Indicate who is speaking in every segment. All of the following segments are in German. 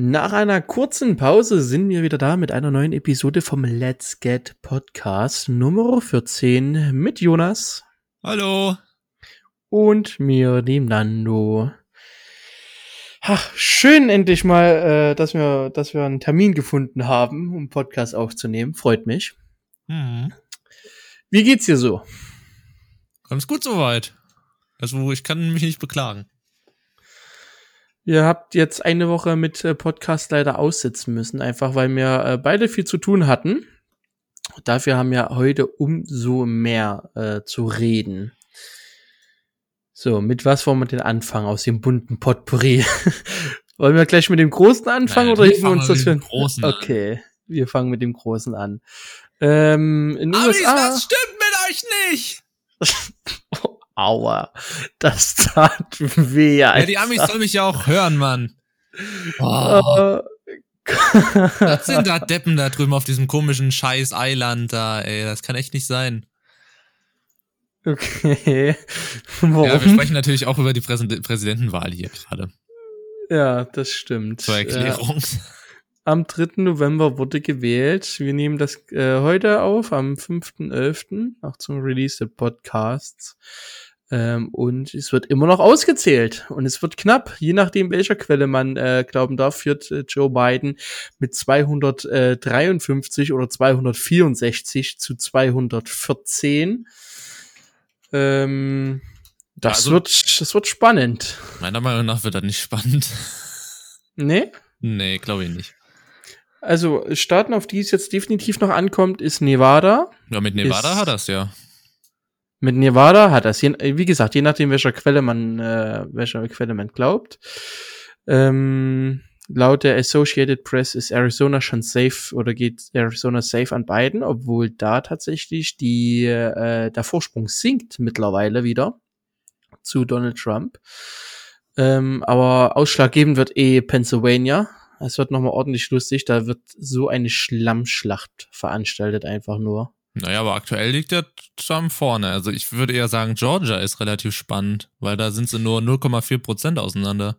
Speaker 1: Nach einer kurzen Pause sind wir wieder da mit einer neuen Episode vom Let's Get Podcast Nummer 14 mit Jonas.
Speaker 2: Hallo.
Speaker 1: Und mir, dem Nando. Ach, schön endlich mal, äh, dass wir, dass wir einen Termin gefunden haben, um Podcast aufzunehmen. Freut mich. Mhm. Wie geht's dir so?
Speaker 2: Ganz gut soweit. Also ich kann mich nicht beklagen.
Speaker 1: Ihr habt jetzt eine Woche mit äh, Podcast leider aussitzen müssen, einfach weil wir äh, beide viel zu tun hatten. Dafür haben wir heute umso mehr äh, zu reden. So, mit was wollen wir denn anfangen aus dem bunten Potpourri? wollen wir gleich mit dem Großen anfangen Nein, oder heben wir uns das für ein...
Speaker 2: Großen
Speaker 1: Okay, an. wir fangen mit dem Großen an. Ähm, in
Speaker 2: Amis, USA... das stimmt mit euch nicht!
Speaker 1: Aua, das tat weh. Alter.
Speaker 2: Ja, die Amis sollen mich ja auch hören, Mann. Oh. Was sind da Deppen da drüben auf diesem komischen scheiß Eiland da, ey? Das kann echt nicht sein.
Speaker 1: Okay.
Speaker 2: Warum? Ja, wir sprechen natürlich auch über die Präsid Präsidentenwahl hier gerade.
Speaker 1: Ja, das stimmt.
Speaker 2: Zur Erklärung.
Speaker 1: Ja. Am 3. November wurde gewählt. Wir nehmen das äh, heute auf, am 5.11., auch zum Release des Podcasts. Ähm, und es wird immer noch ausgezählt. Und es wird knapp, je nachdem, welcher Quelle man äh, glauben darf, führt äh, Joe Biden mit 253 oder 264 zu 214. Ähm, das also, wird, das wird spannend.
Speaker 2: Meiner Meinung nach wird das nicht spannend.
Speaker 1: Nee?
Speaker 2: Nee, glaube ich nicht.
Speaker 1: Also, Staaten, auf die es jetzt definitiv noch ankommt, ist Nevada.
Speaker 2: Ja, mit Nevada hat das ja.
Speaker 1: Mit Nevada hat das, wie gesagt, je nachdem, welcher Quelle man, äh, welcher Quelle man glaubt. Ähm, laut der Associated Press ist Arizona schon safe oder geht Arizona safe an beiden, obwohl da tatsächlich die, äh, der Vorsprung sinkt mittlerweile wieder zu Donald Trump. Ähm, aber ausschlaggebend wird eh Pennsylvania. Es wird nochmal ordentlich lustig. Da wird so eine Schlammschlacht veranstaltet einfach nur.
Speaker 2: Naja, aber aktuell liegt der Trump vorne. Also ich würde eher sagen, Georgia ist relativ spannend, weil da sind sie nur 0,4 Prozent auseinander.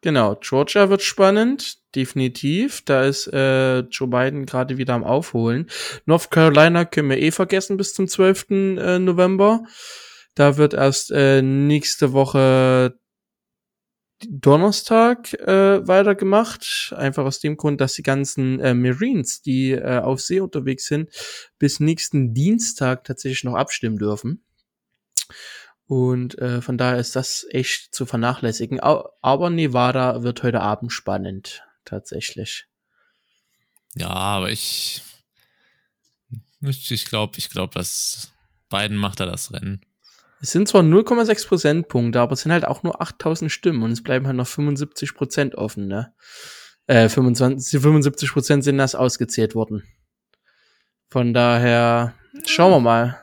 Speaker 1: Genau, Georgia wird spannend, definitiv. Da ist äh, Joe Biden gerade wieder am Aufholen. North Carolina können wir eh vergessen bis zum 12. Äh, November. Da wird erst äh, nächste Woche Donnerstag äh, weitergemacht. Einfach aus dem Grund, dass die ganzen äh, Marines, die äh, auf See unterwegs sind, bis nächsten Dienstag tatsächlich noch abstimmen dürfen. Und äh, von daher ist das echt zu vernachlässigen. Aber Nevada wird heute Abend spannend, tatsächlich.
Speaker 2: Ja, aber ich ich glaube, ich glaube, dass Biden macht da das Rennen.
Speaker 1: Es sind zwar 0,6 Prozentpunkte, aber es sind halt auch nur 8000 Stimmen und es bleiben halt noch 75 Prozent offen, ne? Äh, 25, 75 Prozent sind das ausgezählt worden. Von daher, schauen wir mal.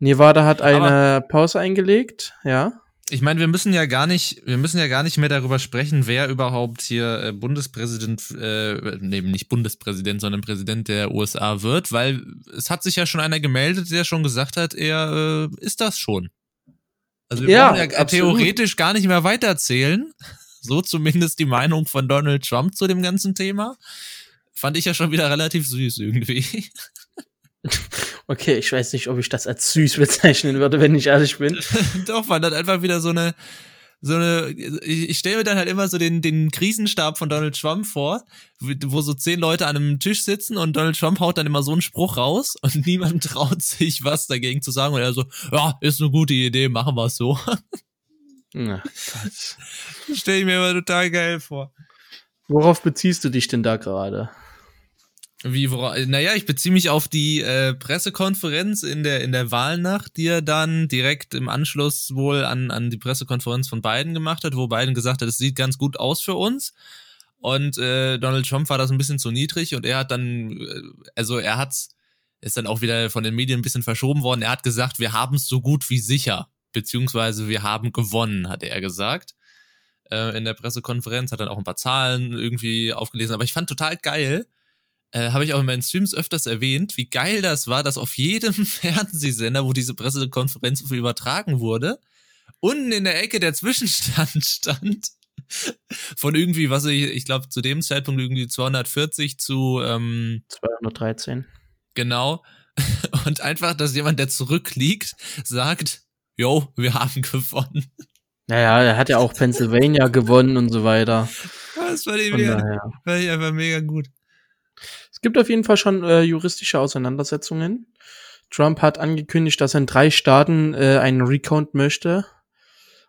Speaker 1: Nevada hat eine aber Pause eingelegt, ja.
Speaker 2: Ich meine, wir müssen ja gar nicht, wir müssen ja gar nicht mehr darüber sprechen, wer überhaupt hier äh, Bundespräsident, äh, nee, nicht Bundespräsident, sondern Präsident der USA wird, weil es hat sich ja schon einer gemeldet, der schon gesagt hat, er äh, ist das schon. Also wir ja, brauchen ja theoretisch gar nicht mehr weiterzählen. So zumindest die Meinung von Donald Trump zu dem ganzen Thema. Fand ich ja schon wieder relativ süß irgendwie.
Speaker 1: Okay, ich weiß nicht, ob ich das als süß bezeichnen würde, wenn ich ehrlich bin.
Speaker 2: Doch, weil das einfach wieder so eine, so eine, ich stelle mir dann halt immer so den, den Krisenstab von Donald Trump vor, wo so zehn Leute an einem Tisch sitzen und Donald Trump haut dann immer so einen Spruch raus und niemand traut sich was dagegen zu sagen und er so, ja, ist eine gute Idee, machen wir es so.
Speaker 1: Na,
Speaker 2: stelle ich mir immer total geil vor.
Speaker 1: Worauf beziehst du dich denn da gerade?
Speaker 2: Wie, wora, naja, ich beziehe mich auf die äh, Pressekonferenz in der, in der Wahlnacht, die er dann direkt im Anschluss wohl an, an die Pressekonferenz von Biden gemacht hat, wo Biden gesagt hat, es sieht ganz gut aus für uns. Und äh, Donald Trump war das ein bisschen zu niedrig und er hat dann, äh, also er hat, ist dann auch wieder von den Medien ein bisschen verschoben worden, er hat gesagt, wir haben es so gut wie sicher, beziehungsweise wir haben gewonnen, hat er gesagt äh, in der Pressekonferenz, hat dann auch ein paar Zahlen irgendwie aufgelesen, aber ich fand total geil, äh, habe ich auch in meinen Streams öfters erwähnt, wie geil das war, dass auf jedem Fernsehsender, wo diese Pressekonferenz übertragen wurde, unten in der Ecke der Zwischenstand stand, Von irgendwie, was ich, ich glaube, zu dem Zeitpunkt irgendwie 240 zu ähm,
Speaker 1: 213.
Speaker 2: Genau. Und einfach, dass jemand, der zurückliegt, sagt, yo, wir haben gewonnen.
Speaker 1: Naja, er hat ja auch Pennsylvania gewonnen und so weiter.
Speaker 2: Das war, die mega, war ich einfach mega gut.
Speaker 1: Es gibt auf jeden Fall schon äh, juristische Auseinandersetzungen. Trump hat angekündigt, dass er in drei Staaten äh, einen Recount möchte.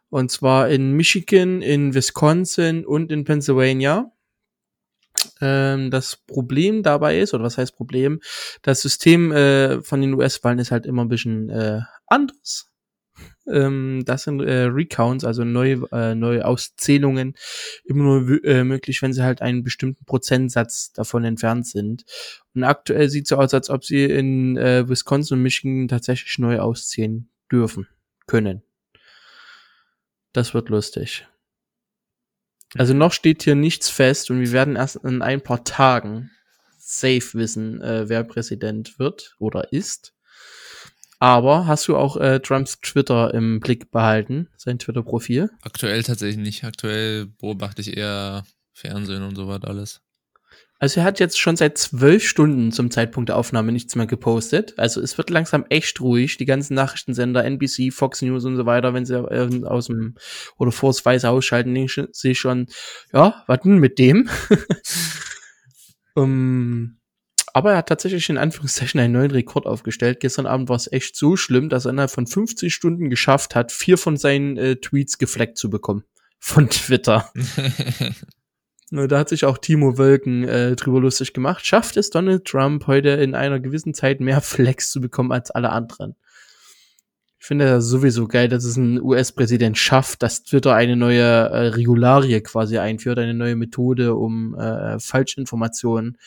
Speaker 1: Und zwar in Michigan, in Wisconsin und in Pennsylvania. Ähm, das Problem dabei ist, oder was heißt Problem, das System äh, von den US-Wahlen ist halt immer ein bisschen äh, anders. Ähm, das sind äh, Recounts, also neue, äh, neue Auszählungen, immer nur äh, möglich, wenn sie halt einen bestimmten Prozentsatz davon entfernt sind. Und aktuell sieht es so aus, als ob sie in äh, Wisconsin und Michigan tatsächlich neu auszählen dürfen, können. Das wird lustig. Also noch steht hier nichts fest und wir werden erst in ein paar Tagen safe wissen, äh, wer Präsident wird oder ist. Aber hast du auch äh, Trumps Twitter im Blick behalten, sein Twitter-Profil?
Speaker 2: Aktuell tatsächlich nicht. Aktuell beobachte ich eher Fernsehen und so was alles.
Speaker 1: Also er hat jetzt schon seit zwölf Stunden zum Zeitpunkt der Aufnahme nichts mehr gepostet. Also es wird langsam echt ruhig. Die ganzen Nachrichtensender, NBC, Fox News und so weiter, wenn sie äh, aus dem oder vors Weiße ausschalten, denken sie schon, ja, was denn mit dem? um, aber er hat tatsächlich in Anführungszeichen einen neuen Rekord aufgestellt. Gestern Abend war es echt so schlimm, dass er innerhalb von 50 Stunden geschafft hat, vier von seinen äh, Tweets gefleckt zu bekommen. Von Twitter. Da hat sich auch Timo Wölken äh, drüber lustig gemacht. Schafft es Donald Trump heute in einer gewissen Zeit mehr Flex zu bekommen als alle anderen? Ich finde das sowieso geil, dass es ein US-Präsident schafft, dass Twitter eine neue äh, Regularie quasi einführt, eine neue Methode, um äh, Falschinformationen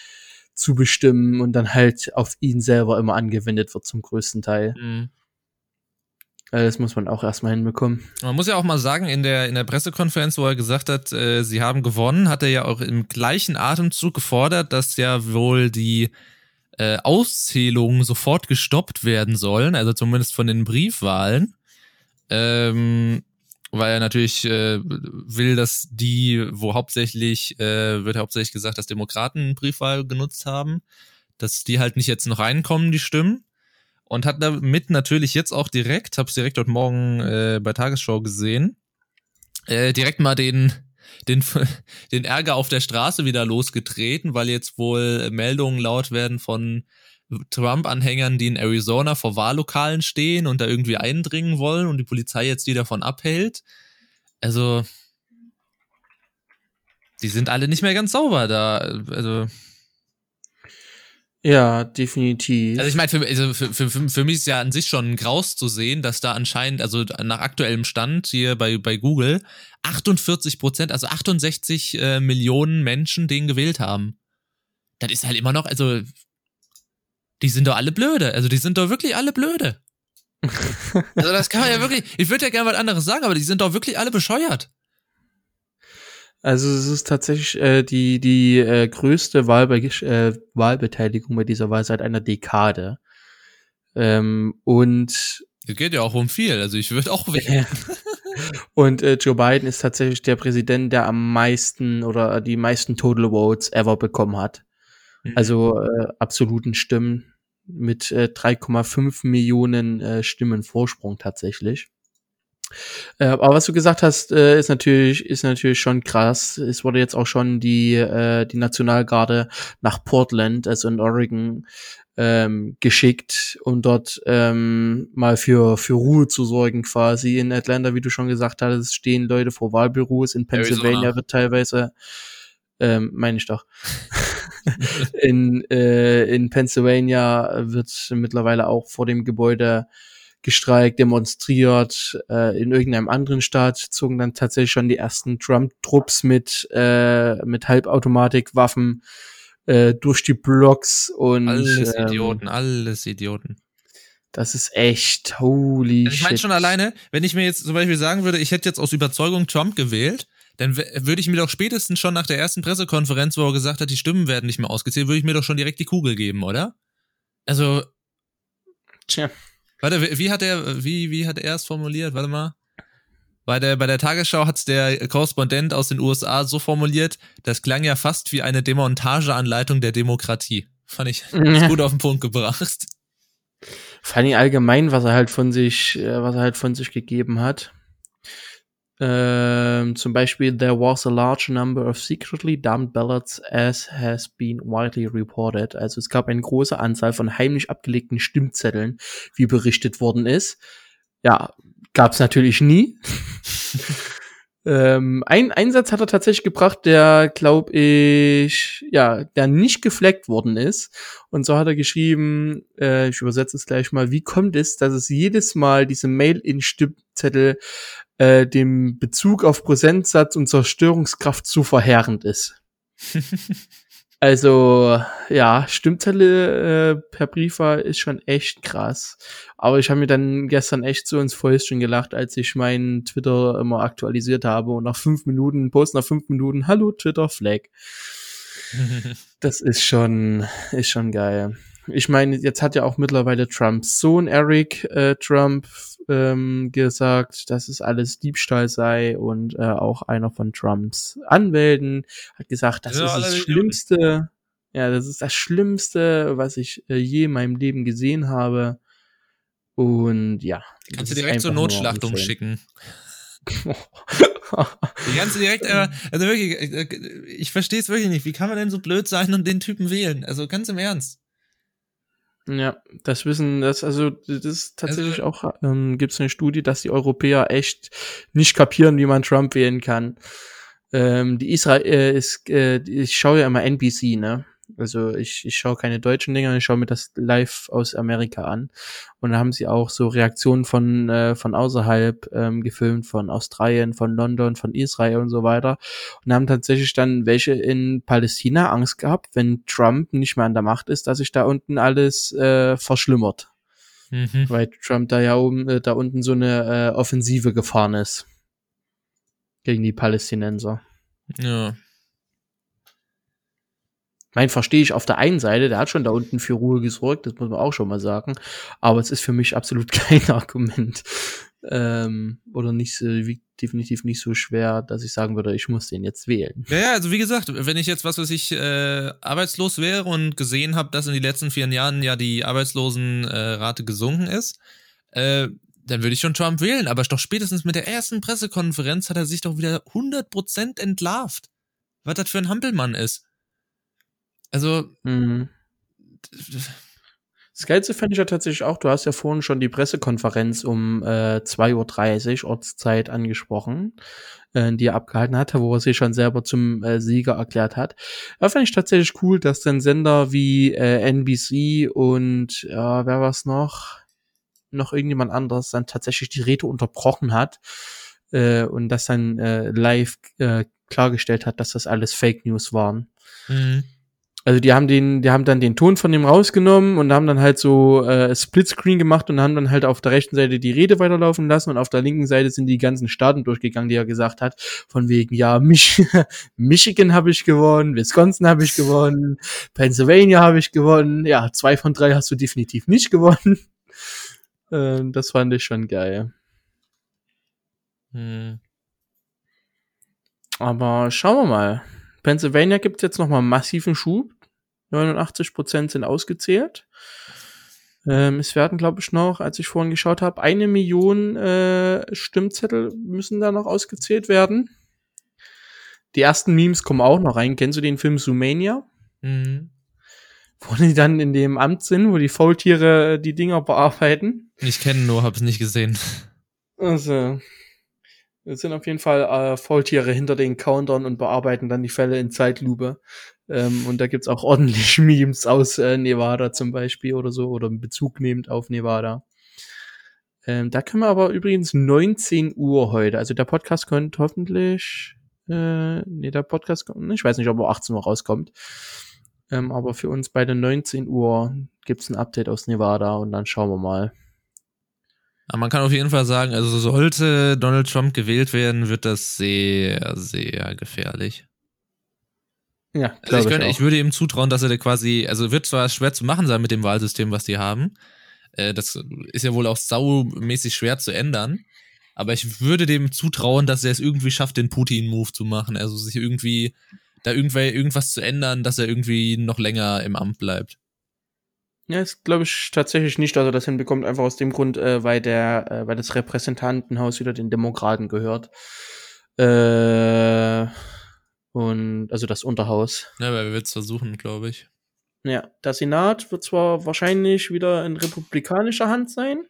Speaker 1: zu bestimmen und dann halt auf ihn selber immer angewendet wird zum größten Teil. Mhm. Äh, das muss man auch erstmal hinbekommen.
Speaker 2: Man muss ja auch mal sagen, in der, in der Pressekonferenz, wo er gesagt hat, äh, sie haben gewonnen, hat er ja auch im gleichen Atemzug gefordert, dass ja wohl die äh, Auszählungen sofort gestoppt werden sollen, also zumindest von den Briefwahlen. Ähm, weil er natürlich äh, will, dass die, wo hauptsächlich, äh, wird hauptsächlich gesagt, dass Demokraten Briefwahl genutzt haben, dass die halt nicht jetzt noch reinkommen, die Stimmen. Und hat damit natürlich jetzt auch direkt, hab's direkt heute Morgen äh, bei Tagesschau gesehen, äh, direkt mal den, den, den Ärger auf der Straße wieder losgetreten, weil jetzt wohl Meldungen laut werden von Trump-Anhängern, die in Arizona vor Wahllokalen stehen und da irgendwie eindringen wollen und die Polizei jetzt die davon abhält. Also, die sind alle nicht mehr ganz sauber da. Also,
Speaker 1: ja, definitiv.
Speaker 2: Also ich meine, für, also für, für, für mich ist ja an sich schon Graus zu sehen, dass da anscheinend, also nach aktuellem Stand hier bei, bei Google, 48 Prozent, also 68 äh, Millionen Menschen den gewählt haben. Das ist halt immer noch, also die sind doch alle blöde. Also die sind doch wirklich alle blöde. also das kann man ja wirklich, ich würde ja gerne was anderes sagen, aber die sind doch wirklich alle bescheuert.
Speaker 1: Also es ist tatsächlich äh, die, die äh, größte Wahlbe äh, Wahlbeteiligung bei dieser Wahl seit einer Dekade. Ähm, und
Speaker 2: es geht ja auch um viel, also ich würde auch wählen.
Speaker 1: und äh, Joe Biden ist tatsächlich der Präsident, der am meisten oder die meisten Total Votes ever bekommen hat. Mhm. Also äh, absoluten Stimmen mit äh, 3,5 Millionen äh, Stimmen Vorsprung tatsächlich. Äh, aber was du gesagt hast, äh, ist natürlich, ist natürlich schon krass. Es wurde jetzt auch schon die, äh, die Nationalgarde nach Portland, also in Oregon, ähm, geschickt, um dort ähm, mal für, für Ruhe zu sorgen quasi. In Atlanta, wie du schon gesagt hast, stehen Leute vor Wahlbüros. In Pennsylvania Arizona. wird teilweise, ähm, meine ich doch. in, äh, in Pennsylvania wird mittlerweile auch vor dem Gebäude gestreikt, demonstriert. Äh, in irgendeinem anderen Staat zogen dann tatsächlich schon die ersten Trump-Trupps mit, äh, mit Halbautomatikwaffen äh, durch die Blocks und
Speaker 2: alles ähm, Idioten, alles Idioten.
Speaker 1: Das ist echt holy
Speaker 2: also Ich meine schon alleine, wenn ich mir jetzt zum Beispiel sagen würde, ich hätte jetzt aus Überzeugung Trump gewählt, dann würde ich mir doch spätestens schon nach der ersten Pressekonferenz, wo er gesagt hat, die Stimmen werden nicht mehr ausgezählt, würde ich mir doch schon direkt die Kugel geben, oder? Also.
Speaker 1: Tja.
Speaker 2: Warte, wie hat er, wie, wie hat er es formuliert? Warte mal. Bei der, bei der Tagesschau hat der Korrespondent aus den USA so formuliert, das klang ja fast wie eine Demontageanleitung der Demokratie. Fand ich ja. gut auf den Punkt gebracht.
Speaker 1: Vor allem allgemein, was er halt von sich, äh, was er halt von sich gegeben hat. Ähm, zum Beispiel, there was a large number of secretly dumped ballots as has been widely reported. Also es gab eine große Anzahl von heimlich abgelegten Stimmzetteln, wie berichtet worden ist. Ja, gab's natürlich nie. ähm, ein Einsatz hat er tatsächlich gebracht, der, glaube ich, ja, der nicht gefleckt worden ist. Und so hat er geschrieben, äh, ich übersetze es gleich mal, wie kommt es, dass es jedes Mal diese Mail-in-Stimmzettel äh, dem Bezug auf Prozentsatz und Zerstörungskraft zu verheerend ist. also, ja, Stimmzettel äh, per Briefer ist schon echt krass. Aber ich habe mir dann gestern echt so ins Fäustchen gelacht, als ich meinen Twitter immer aktualisiert habe und nach fünf Minuten, Post nach fünf Minuten, hallo Twitter Flag. das ist schon, ist schon geil. Ich meine, jetzt hat ja auch mittlerweile Trumps Sohn Eric äh, Trump ähm, gesagt, dass es alles Diebstahl sei und äh, auch einer von Trumps Anwälten hat gesagt, das ja, ist das Schlimmste, ja, das ist das Schlimmste, was ich äh, je in meinem Leben gesehen habe. Und ja.
Speaker 2: Kannst du direkt zur Notschlachtung schicken. Die ganze direkt, äh, also wirklich, äh, ich verstehe es wirklich nicht. Wie kann man denn so blöd sein und den Typen wählen? Also ganz im Ernst.
Speaker 1: Ja, das wissen, das also das ist tatsächlich also, auch ähm, gibt es eine Studie, dass die Europäer echt nicht kapieren, wie man Trump wählen kann. Ähm, die Israel äh, ist, äh, ich schaue ja immer NBC, ne? Also ich, ich schaue keine deutschen Dinger, ich schaue mir das live aus Amerika an. Und da haben sie auch so Reaktionen von, äh, von außerhalb ähm, gefilmt, von Australien, von London, von Israel und so weiter. Und haben tatsächlich dann welche in Palästina Angst gehabt, wenn Trump nicht mehr an der Macht ist, dass sich da unten alles äh, verschlimmert. Mhm. Weil Trump da ja oben, äh, da unten so eine äh, Offensive gefahren ist. Gegen die Palästinenser.
Speaker 2: Ja
Speaker 1: mein, verstehe ich auf der einen Seite, der hat schon da unten für Ruhe gesorgt, das muss man auch schon mal sagen. Aber es ist für mich absolut kein Argument. Ähm, oder nicht so, wie, definitiv nicht so schwer, dass ich sagen würde, ich muss den jetzt wählen.
Speaker 2: Ja, ja, also wie gesagt, wenn ich jetzt was weiß ich äh, arbeitslos wäre und gesehen habe, dass in den letzten vier Jahren ja die Arbeitslosenrate äh, gesunken ist, äh, dann würde ich schon Trump wählen. Aber doch spätestens mit der ersten Pressekonferenz hat er sich doch wieder 100% entlarvt. Was das für ein Hampelmann ist. Also. Mhm.
Speaker 1: Das Geilste fände ich ja tatsächlich auch, du hast ja vorhin schon die Pressekonferenz um äh, 2.30 Uhr Ortszeit angesprochen, äh, die er abgehalten hatte, wo er sich schon selber zum äh, Sieger erklärt hat. Da fände ich tatsächlich cool, dass dann Sender wie äh, NBC und äh, wer war's noch? Noch irgendjemand anderes dann tatsächlich die Rede unterbrochen hat äh, und das dann äh, live äh, klargestellt hat, dass das alles Fake News waren. Mhm also die haben den, die haben dann den Ton von dem rausgenommen und haben dann halt so äh, Splitscreen gemacht und haben dann halt auf der rechten Seite die Rede weiterlaufen lassen und auf der linken Seite sind die ganzen Staaten durchgegangen, die er gesagt hat, von wegen ja Mich Michigan habe ich gewonnen, Wisconsin habe ich gewonnen, Pennsylvania habe ich gewonnen, ja zwei von drei hast du definitiv nicht gewonnen. Ähm, das fand ich schon geil. Hm. Aber schauen wir mal. Pennsylvania gibt jetzt nochmal massiven Schub. 89 Prozent sind ausgezählt. Ähm, es werden, glaube ich, noch, als ich vorhin geschaut habe, eine Million äh, Stimmzettel müssen da noch ausgezählt werden. Die ersten Memes kommen auch noch rein. Kennst du den Film Zoomania? Mhm. Wo die dann in dem Amt sind, wo die Faultiere die Dinger bearbeiten.
Speaker 2: Ich kenne nur, hab's nicht gesehen.
Speaker 1: Also, es sind auf jeden Fall äh, Faultiere hinter den Countern und bearbeiten dann die Fälle in Zeitlupe. Ähm, und da gibt's auch ordentlich Memes aus äh, Nevada zum Beispiel oder so, oder Bezug nehmend auf Nevada. Ähm, da können wir aber übrigens 19 Uhr heute, also der Podcast könnte hoffentlich, äh, nee, der Podcast, ich weiß nicht, ob er 18 Uhr rauskommt. Ähm, aber für uns beide 19 Uhr gibt's ein Update aus Nevada und dann schauen wir mal.
Speaker 2: Aber man kann auf jeden Fall sagen, also sollte Donald Trump gewählt werden, wird das sehr, sehr gefährlich.
Speaker 1: Ja,
Speaker 2: also ich, könnte, ich, ich, würde ihm zutrauen, dass er da quasi, also wird zwar schwer zu machen sein mit dem Wahlsystem, was die haben. Äh, das ist ja wohl auch saumäßig schwer zu ändern. Aber ich würde dem zutrauen, dass er es irgendwie schafft, den Putin-Move zu machen. Also sich irgendwie, da irgendwel, irgendwas zu ändern, dass er irgendwie noch länger im Amt bleibt.
Speaker 1: Ja, das glaube ich tatsächlich nicht, dass er das hinbekommt, einfach aus dem Grund, äh, weil der, äh, weil das Repräsentantenhaus wieder den Demokraten gehört. Äh, und also das Unterhaus.
Speaker 2: Ja, weil wir es versuchen, glaube ich.
Speaker 1: Ja, der Senat wird zwar wahrscheinlich wieder in republikanischer Hand sein,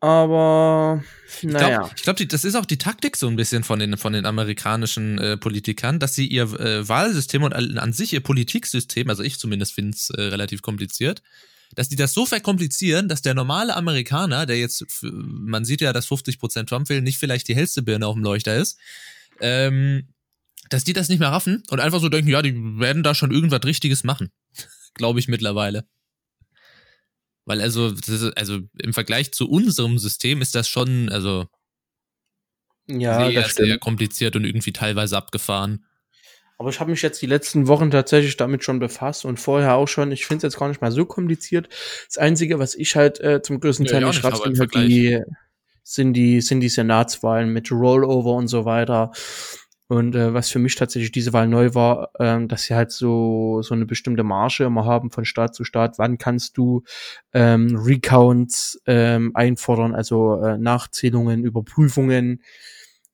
Speaker 1: aber naja.
Speaker 2: Ich glaube, glaub, das ist auch die Taktik so ein bisschen von den, von den amerikanischen äh, Politikern, dass sie ihr äh, Wahlsystem und an sich ihr Politiksystem, also ich zumindest finde es äh, relativ kompliziert, dass die das so verkomplizieren, dass der normale Amerikaner, der jetzt, man sieht ja, dass 50% Trump will, nicht vielleicht die hellste Birne auf dem Leuchter ist, ähm, dass die das nicht mehr raffen und einfach so denken, ja, die werden da schon irgendwas Richtiges machen. Glaube ich mittlerweile. Weil also, ist, also im Vergleich zu unserem System ist das schon, also
Speaker 1: ja,
Speaker 2: sehr, sehr kompliziert und irgendwie teilweise abgefahren.
Speaker 1: Aber ich habe mich jetzt die letzten Wochen tatsächlich damit schon befasst und vorher auch schon. Ich finde es jetzt gar nicht mal so kompliziert. Das Einzige, was ich halt äh, zum größten Teil ja, nicht halt die, sind die, sind die Senatswahlen mit Rollover und so weiter. Und äh, was für mich tatsächlich diese Wahl neu war, ähm, dass sie halt so so eine bestimmte Marge immer haben von Staat zu Staat. Wann kannst du ähm, Recounts ähm, einfordern, also äh, Nachzählungen, Überprüfungen,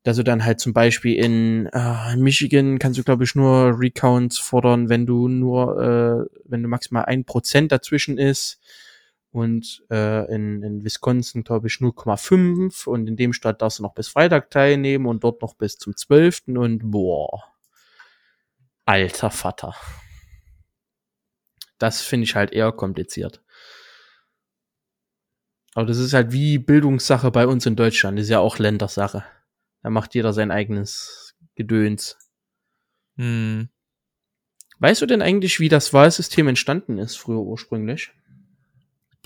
Speaker 1: dass du dann halt zum Beispiel in, äh, Michigan kannst du glaube ich nur Recounts fordern, wenn du nur, äh, wenn du maximal ein Prozent dazwischen ist und äh, in, in Wisconsin, glaube ich, 0,5 und in dem Stadt darfst du noch bis Freitag teilnehmen und dort noch bis zum 12. und boah, alter Vater. Das finde ich halt eher kompliziert. Aber das ist halt wie Bildungssache bei uns in Deutschland. Das ist ja auch Ländersache. Da macht jeder sein eigenes Gedöns.
Speaker 2: Hm.
Speaker 1: Weißt du denn eigentlich, wie das Wahlsystem entstanden ist, früher ursprünglich?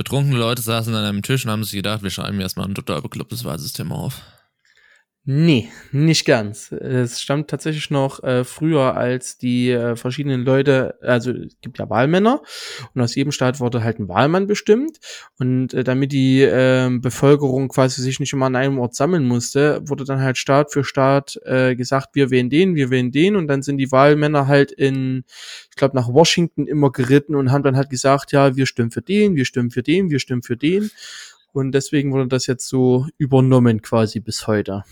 Speaker 2: Betrunkene Leute saßen an einem Tisch und haben sich gedacht, wir schreiben erstmal ein total beklopptes Wahlsystem auf.
Speaker 1: Nee, nicht ganz. Es stammt tatsächlich noch äh, früher, als die äh, verschiedenen Leute, also es gibt ja Wahlmänner und aus jedem Staat wurde halt ein Wahlmann bestimmt und äh, damit die äh, Bevölkerung quasi sich nicht immer an einem Ort sammeln musste, wurde dann halt Staat für Staat äh, gesagt, wir wählen den, wir wählen den und dann sind die Wahlmänner halt in, ich glaube nach Washington immer geritten und haben dann halt gesagt, ja, wir stimmen für den, wir stimmen für den, wir stimmen für den und deswegen wurde das jetzt so übernommen quasi bis heute.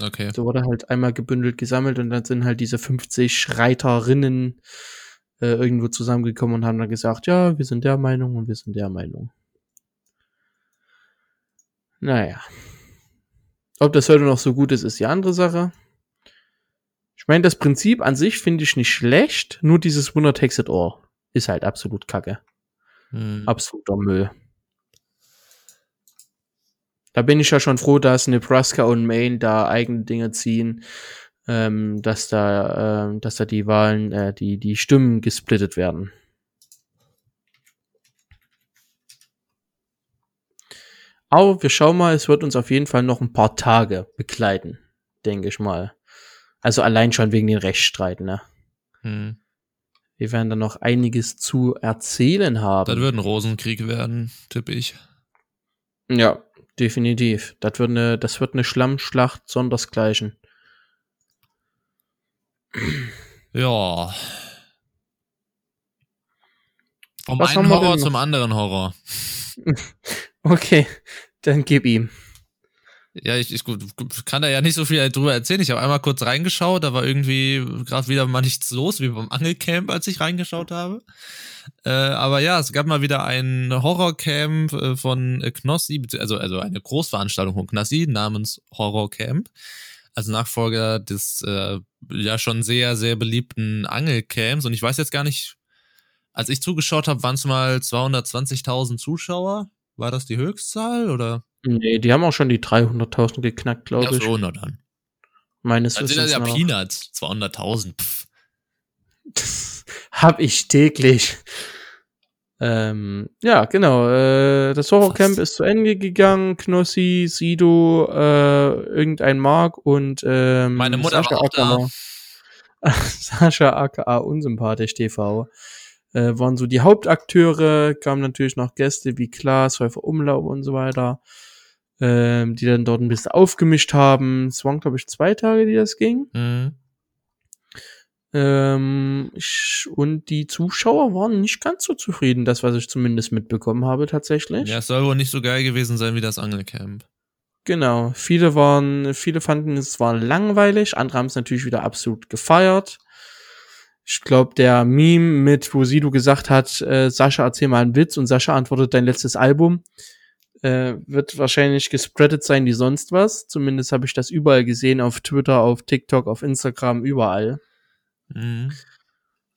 Speaker 2: Okay.
Speaker 1: So wurde halt einmal gebündelt gesammelt und dann sind halt diese 50 Reiterinnen äh, irgendwo zusammengekommen und haben dann gesagt, ja, wir sind der Meinung und wir sind der Meinung. Naja. Ob das heute noch so gut ist, ist die andere Sache. Ich meine, das Prinzip an sich finde ich nicht schlecht, nur dieses Winner takes it all ist halt absolut kacke. Hm. Absoluter Müll. Da bin ich ja schon froh, dass Nebraska und Maine da eigene Dinge ziehen, ähm, dass da, äh, dass da die Wahlen, äh, die, die Stimmen gesplittet werden. Aber wir schauen mal, es wird uns auf jeden Fall noch ein paar Tage begleiten, denke ich mal. Also allein schon wegen den Rechtsstreiten, ne?
Speaker 2: Hm.
Speaker 1: Wir werden da noch einiges zu erzählen haben.
Speaker 2: Das wird ein Rosenkrieg werden, tippe ich.
Speaker 1: Ja, Definitiv. Das wird eine, das wird eine Schlammschlacht sondersgleichen.
Speaker 2: Ja. Vom Was einen Horror zum anderen Horror.
Speaker 1: okay, dann gib ihm.
Speaker 2: Ja, ich, ich kann da ja nicht so viel drüber erzählen. Ich habe einmal kurz reingeschaut, da war irgendwie gerade wieder mal nichts los, wie beim Angelcamp, als ich reingeschaut habe. Äh, aber ja, es gab mal wieder ein Horrorcamp äh, von Knossi, also, also eine Großveranstaltung von Knossi namens Horrorcamp. Also Nachfolger des äh, ja schon sehr, sehr beliebten Angelcamps. Und ich weiß jetzt gar nicht, als ich zugeschaut habe, waren es mal 220.000 Zuschauer. War das die Höchstzahl oder?
Speaker 1: Nee, die haben auch schon die 300.000 geknackt, glaube
Speaker 2: ja,
Speaker 1: ich.
Speaker 2: So, na dann.
Speaker 1: Meines
Speaker 2: Wissens. Das sind ja Peanuts. 200.000. Pff.
Speaker 1: Das hab ich täglich. Ähm, ja, genau. Äh, das Horrorcamp ist zu Ende gegangen. Knossi, Sido, äh, irgendein Mark und ähm,
Speaker 2: meine Mutter Sascha war auch
Speaker 1: da. Sascha aka unsympathisch TV äh, waren so die Hauptakteure, kamen natürlich noch Gäste wie Klaas, Häufer Umlauf und so weiter, ähm, die dann dort ein bisschen aufgemischt haben. Es waren, glaube ich, zwei Tage, die das ging.
Speaker 2: Mhm.
Speaker 1: Ähm, ich, und die Zuschauer waren nicht ganz so zufrieden, das, was ich zumindest mitbekommen habe, tatsächlich.
Speaker 2: Ja, es soll wohl nicht so geil gewesen sein wie das Angelcamp.
Speaker 1: Genau. Viele waren, viele fanden es war langweilig, andere haben es natürlich wieder absolut gefeiert. Ich glaube, der Meme mit, wo Sido gesagt hat, äh, Sascha, erzähl mal einen Witz und Sascha antwortet dein letztes Album, äh, wird wahrscheinlich gespreadet sein wie sonst was. Zumindest habe ich das überall gesehen, auf Twitter, auf TikTok, auf Instagram, überall.
Speaker 2: Mhm.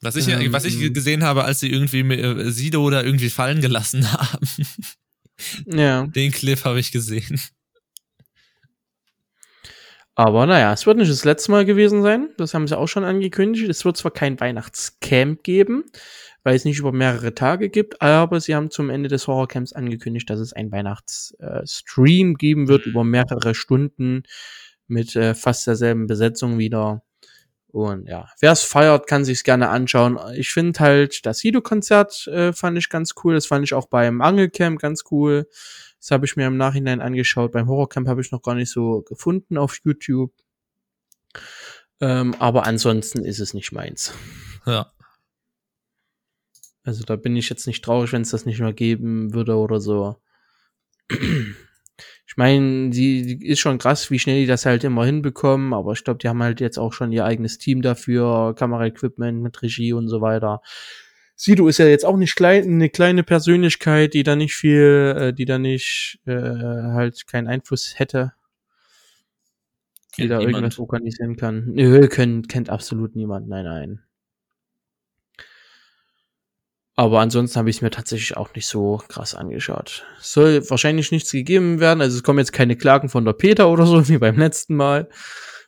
Speaker 2: Was ich,
Speaker 1: Ähm,
Speaker 2: was ich gesehen habe, als sie irgendwie äh, Sido da irgendwie fallen gelassen haben.
Speaker 1: Ja.
Speaker 2: Den Clip habe ich gesehen.
Speaker 1: Aber naja, es wird nicht das letzte Mal gewesen sein. Das haben sie auch schon angekündigt. Es wird zwar kein Weihnachtscamp geben, weil es nicht über mehrere Tage gibt, aber sie haben zum Ende des Horrorcamps angekündigt, dass es ein Weihnachtsstream geben wird über mehrere Stunden mit äh, fast derselben Besetzung wieder. Und ja, wer es feiert, kann sich's gerne anschauen. Ich finde halt das Sido-Konzert äh, fand ich ganz cool. Das fand ich auch beim Angelcamp ganz cool. Das habe ich mir im Nachhinein angeschaut. Beim Horrorcamp habe ich noch gar nicht so gefunden auf YouTube. Ähm, aber ansonsten ist es nicht meins.
Speaker 2: Ja.
Speaker 1: Also da bin ich jetzt nicht traurig, wenn es das nicht mehr geben würde oder so. Ich meine, die, die ist schon krass, wie schnell die das halt immer hinbekommen, aber ich glaube, die haben halt jetzt auch schon ihr eigenes Team dafür, Kameraequipment mit Regie und so weiter. Sido ist ja jetzt auch nicht klein, eine kleine Persönlichkeit, die da nicht viel, äh, die da nicht äh, halt keinen Einfluss hätte, die
Speaker 2: Kennt
Speaker 1: da
Speaker 2: niemand.
Speaker 1: irgendwas organisieren kann. Nö, kennt, kennt absolut niemand, nein, nein. Aber ansonsten habe ich es mir tatsächlich auch nicht so krass angeschaut. Soll wahrscheinlich nichts gegeben werden. Also es kommen jetzt keine Klagen von der Peter oder so, wie beim letzten Mal.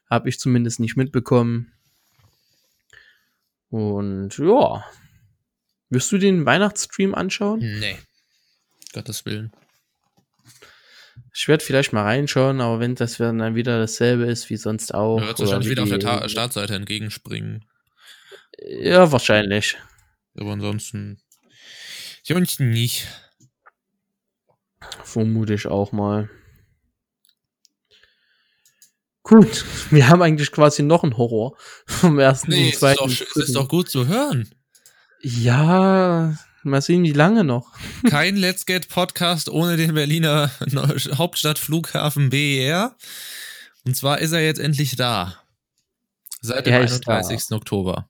Speaker 1: Habe ich zumindest nicht mitbekommen. Und ja. Wirst du den Weihnachtsstream anschauen?
Speaker 2: Nee. Gottes Willen.
Speaker 1: Ich werde vielleicht mal reinschauen, aber wenn das dann wieder dasselbe ist wie sonst auch.
Speaker 2: Da wird wahrscheinlich
Speaker 1: wie
Speaker 2: wieder auf der Ta Startseite entgegenspringen.
Speaker 1: Ja, wahrscheinlich.
Speaker 2: Aber ansonsten. Sonst nicht.
Speaker 1: Vermute ich auch mal. Gut, wir haben eigentlich quasi noch einen Horror vom ersten
Speaker 2: Nee,
Speaker 1: und
Speaker 2: es ist,
Speaker 1: zweiten.
Speaker 2: doch, es ist doch gut zu hören.
Speaker 1: ja, mal sehen, wie lange noch.
Speaker 2: Kein Let's Get Podcast ohne den Berliner Hauptstadtflughafen BER. Und zwar ist er jetzt endlich da. Seit dem
Speaker 1: Er ist da.
Speaker 2: 31. Oktober.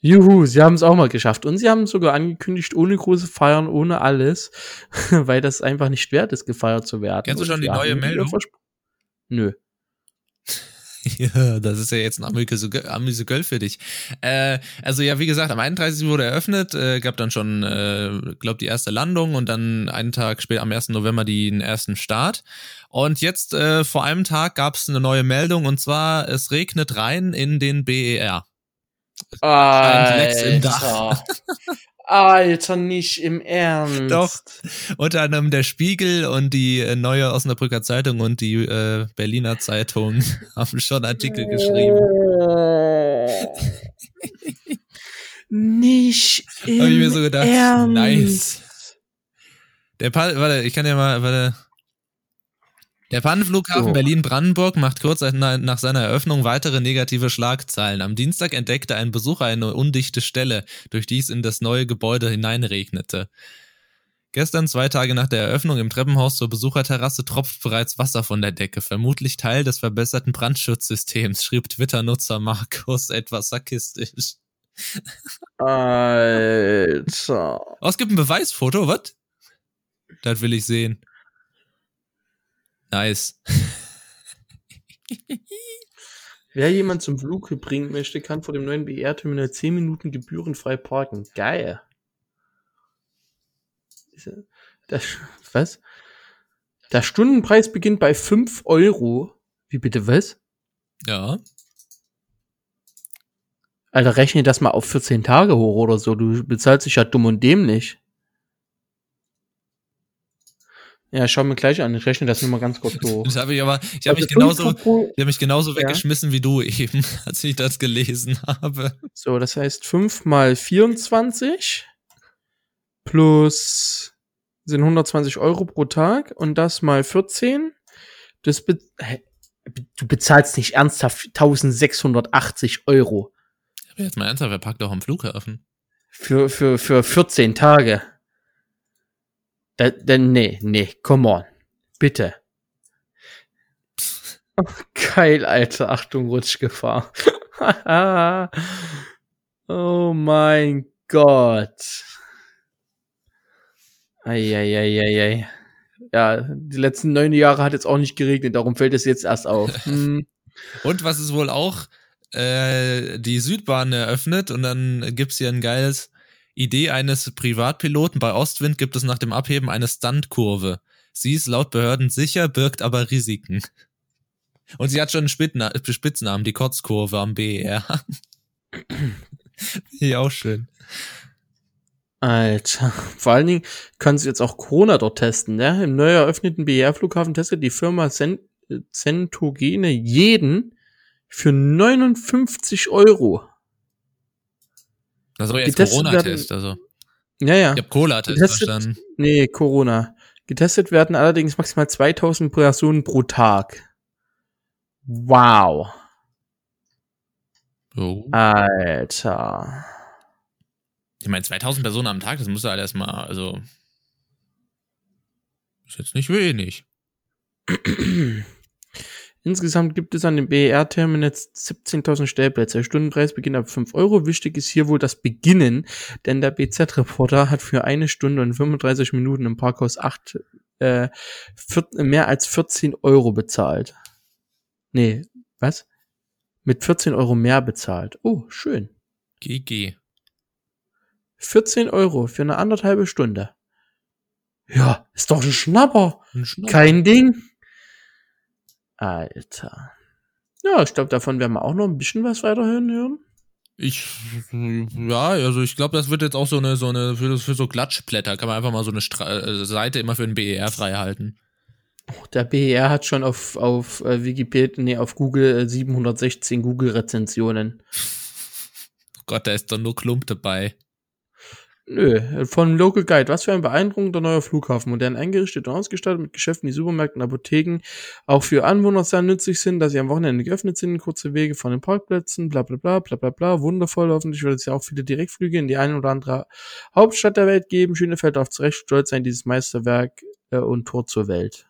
Speaker 1: Juhu, sie haben es auch mal geschafft. Und sie haben es sogar angekündigt, ohne große Feiern, ohne alles, weil das einfach nicht wert ist, gefeiert zu werden.
Speaker 2: Kennst du schon die neue Meldung?
Speaker 1: Nö.
Speaker 2: Ja, das ist ja jetzt ein amüse Göll für dich. Äh, also ja, wie gesagt, am 31. wurde eröffnet, äh, gab dann schon, äh, glaube die erste Landung und dann einen Tag später, am 1. November, den ersten Start. Und jetzt, äh, vor einem Tag, gab es eine neue Meldung und zwar, es regnet rein in den BER.
Speaker 1: Alter. Alter, nicht im Ernst.
Speaker 2: Doch. Unter anderem der Spiegel und die äh, neue Osnabrücker Zeitung und die äh, Berliner Zeitung haben schon Artikel geschrieben.
Speaker 1: Nicht im
Speaker 2: Habe ich mir so gedacht,
Speaker 1: Ernst.
Speaker 2: nice. Der pa warte, ich kann ja mal, warte. Der Pannenflughafen
Speaker 1: So.
Speaker 2: Berlin-Brandenburg macht kurz nach seiner Eröffnung weitere negative Schlagzeilen. Am Dienstag entdeckte ein Besucher eine undichte Stelle, durch die es in das neue Gebäude hineinregnete. Gestern, zwei Tage nach der Eröffnung im Treppenhaus zur Besucherterrasse, tropft bereits Wasser von der Decke, vermutlich Teil des verbesserten Brandschutzsystems, schrieb Twitter-Nutzer Markus etwas sarkistisch.
Speaker 1: Alter.
Speaker 2: Oh, es gibt ein Beweisfoto, was? Das will ich sehen. Nice.
Speaker 1: Wer jemand zum Flug bringen möchte, kann vor dem neuen BR-Terminal 10 Minuten gebührenfrei parken. Geil. Das, was? Der Stundenpreis beginnt bei 5 Euro. Wie bitte was?
Speaker 2: Ja.
Speaker 1: Alter, rechne das mal auf 14 Tage hoch oder so. Du bezahlst dich ja dumm und dämlich. Ja, schau mir gleich an. Ich rechne das nur mal ganz kurz durch.
Speaker 2: Das habe ich aber, ich habe
Speaker 1: Also
Speaker 2: mich genauso, ich habe mich genauso
Speaker 1: Ja.
Speaker 2: weggeschmissen wie du eben, als ich das gelesen habe.
Speaker 1: So, das heißt 5 mal 24 plus sind 120 Euro pro Tag und das mal 14. Das be du bezahlst nicht ernsthaft 1680 Euro
Speaker 2: Aber jetzt mal ernsthaft, wer packt auch am Flughafen?
Speaker 1: für, für, für 14 Tage. Da, da, nee, nee, come on. Bitte. Oh, geil, Alter. Achtung, Rutschgefahr. oh mein Gott. Eieieiei. Ja, die letzten neun Jahre hat jetzt auch nicht geregnet, darum fällt es jetzt erst auf. Hm.
Speaker 2: Und was ist wohl auch, äh, die Südbahn eröffnet und dann gibt's hier ein geiles Idee eines Privatpiloten. Bei Ostwind gibt es nach dem Abheben eine Stuntkurve. Sie ist laut Behörden sicher, birgt aber Risiken. Und sie hat schon einen Spitznamen, die Kotzkurve am BER. ja, auch schön.
Speaker 1: Alter. Vor allen Dingen kannst du jetzt auch Corona dort testen, ne? Im neu eröffneten BR-Flughafen testet die Firma Cent Centogene jeden für 59 Euro.
Speaker 2: Das soll jetzt Corona-Test, also.
Speaker 1: Ja, ja.
Speaker 2: Ich hab Cola-Test verstanden.
Speaker 1: Nee, Corona. Getestet werden allerdings maximal 2000 Personen pro Tag. Wow.
Speaker 2: Oh.
Speaker 1: Alter.
Speaker 2: Ich meine, 2000 Personen am Tag, das muss ja alles mal, also. Ist jetzt nicht wenig.
Speaker 1: Insgesamt gibt es an dem BER-Terminal 17.000 Stellplätze. Der Stundenpreis beginnt ab 5 Euro. Wichtig ist hier wohl das Beginnen, denn der BZ-Reporter hat für eine Stunde und 35 Minuten im Parkhaus 8, äh, vier, mehr als 14 Euro bezahlt. Nee, was? Mit 14 Euro mehr bezahlt. Oh, schön.
Speaker 2: GG.
Speaker 1: 14 Euro für eine anderthalbe Stunde. Ja, ist doch ein Schnapper.
Speaker 2: Ein Schnapp.
Speaker 1: Kein Ding. Alter. Ja, ich glaube, davon werden wir auch noch ein bisschen was weiterhören hören.
Speaker 2: Ich, ja, also ich glaube, das wird jetzt auch so eine, so eine, für, für so Klatschblätter kann man einfach mal so eine Stra äh, Seite immer für den BER frei halten.
Speaker 1: Der BER hat schon auf, auf äh, Wikipedia, nee, auf Google äh, 716 Google-Rezensionen.
Speaker 2: Oh Gott, da ist doch nur Klump dabei.
Speaker 1: Nö, von Local Guide. Was für ein beeindruckender neuer Flughafen. Modern eingerichtet und ausgestattet mit Geschäften wie Supermärkten, Apotheken. Auch für Anwohner sehr nützlich sind, dass sie am Wochenende geöffnet sind. Kurze Wege von den Parkplätzen, bla bla bla, bla bla bla. Wundervoll. Hoffentlich wird es ja auch viele Direktflüge in die eine oder andere Hauptstadt der Welt geben. Schönefeld darf zu Recht stolz sein, dieses Meisterwerk äh, und Tor zur Welt.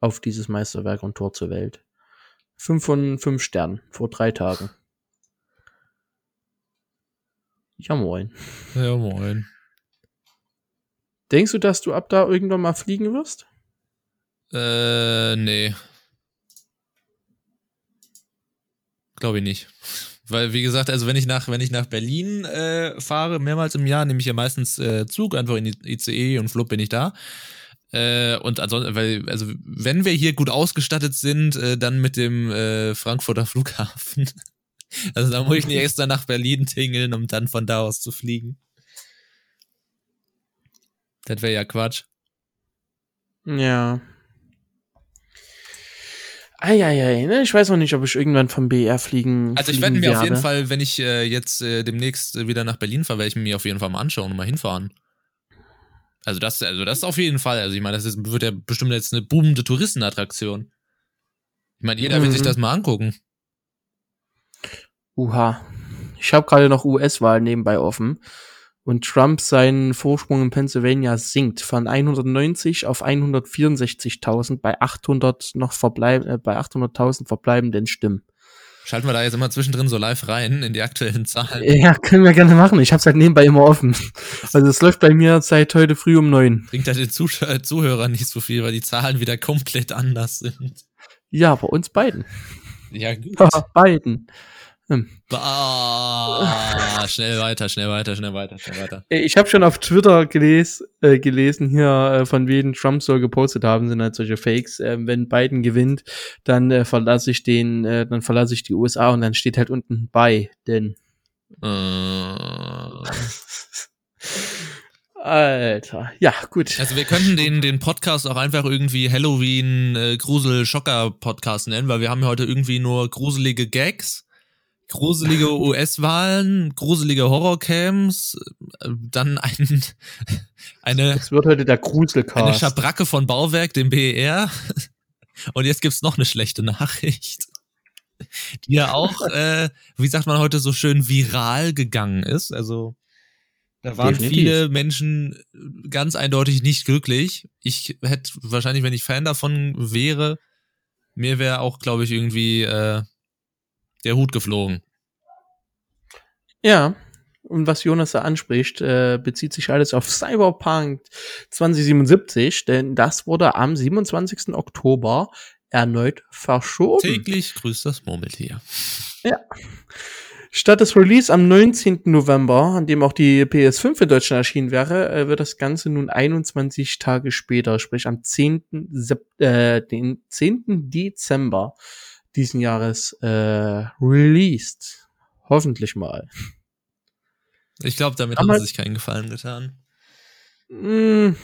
Speaker 1: Auf dieses Meisterwerk und Tor zur Welt. Fünf von fünf Sternen. Vor drei Tagen. Ja, moin.
Speaker 2: Ja, moin.
Speaker 1: Denkst du, dass du ab da irgendwann mal fliegen wirst?
Speaker 2: Äh, nee. Glaube ich nicht. Weil, wie gesagt, also wenn ich nach, wenn ich nach Berlin äh, fahre, mehrmals im Jahr, nehme ich ja meistens äh, Zug, einfach in die ICE und flupp bin ich da. Äh, und ansonsten, weil, also wenn wir hier gut ausgestattet sind, äh, dann mit dem äh, Frankfurter Flughafen. Also da muss ich nicht extra nach Berlin tingeln, um dann von da aus zu fliegen. Das wäre ja Quatsch.
Speaker 1: Ja. Eieiei, ne? Ich weiß noch nicht, ob ich irgendwann vom BR fliegen
Speaker 2: Also ich werde mir auf jeden. Fall, wenn ich äh, jetzt äh, demnächst äh, wieder nach Berlin fahre, werde ich mir auf jeden Fall mal anschauen und mal hinfahren. Also das, also das auf jeden Fall. Also ich meine, das ist, wird ja bestimmt jetzt eine boomende Touristenattraktion. Ich meine, jeder will
Speaker 1: Mhm.
Speaker 2: sich das mal angucken.
Speaker 1: Uha. Ich habe gerade noch US-Wahl nebenbei offen. Und Trump seinen Vorsprung in Pennsylvania sinkt von 190 auf 164.000 bei 800 noch verbleib äh, bei 800.000 verbleibenden Stimmen.
Speaker 2: Schalten wir da jetzt immer zwischendrin so live rein in die aktuellen Zahlen.
Speaker 1: Ja, können wir gerne machen. Ich habe es halt nebenbei immer offen. Also es läuft bei mir seit heute früh um neun.
Speaker 2: Bringt halt den Zusch äh, Zuhörern nicht so viel, weil die Zahlen wieder komplett anders sind.
Speaker 1: Ja, bei uns beiden.
Speaker 2: Ja, gut.
Speaker 1: beiden. Hm.
Speaker 2: Bah, schnell weiter, schnell weiter, schnell weiter, schnell weiter.
Speaker 1: Ich habe schon auf Twitter geles, äh, gelesen hier, äh, von wem Trump soll gepostet haben, sind halt solche Fakes. Äh, wenn Biden gewinnt, dann äh, verlasse ich den, äh, dann verlasse ich die USA und dann steht halt unten bei, denn.
Speaker 2: Äh,
Speaker 1: Alter. Ja, gut.
Speaker 2: Also wir könnten den, den Podcast auch einfach irgendwie Halloween äh, Grusel Schocker Podcast nennen, weil wir haben heute irgendwie nur gruselige Gags, gruselige US-Wahlen, gruselige Horrorcams, äh, dann ein, eine,
Speaker 1: Es wird heute der
Speaker 2: eine
Speaker 1: Gruselcast.
Speaker 2: Schabracke von Bauwerk, dem BER. Und jetzt gibt's noch eine schlechte Nachricht, die ja auch, äh, wie sagt man heute so schön, viral gegangen ist. Also da waren
Speaker 1: Definitiv.
Speaker 2: viele Menschen ganz eindeutig nicht glücklich. Ich hätte wahrscheinlich, wenn ich Fan davon wäre, mir wäre auch, glaube ich, irgendwie äh, der Hut geflogen.
Speaker 1: Ja. Und was Jonas da anspricht, äh, bezieht sich alles auf Cyberpunk 2077, denn das wurde am 27. Oktober erneut verschoben.
Speaker 2: Täglich grüßt das Murmeltier.
Speaker 1: Statt des Release am 19. November, an dem auch die PS5 in Deutschland erschienen wäre, äh, wird das Ganze nun 21 Tage später, sprich am 10. Sep äh, den 10. Dezember diesen Jahres äh, released. Hoffentlich mal.
Speaker 2: Ich glaube, damit
Speaker 1: Aber-
Speaker 2: haben sie sich keinen Gefallen getan.
Speaker 1: Hm,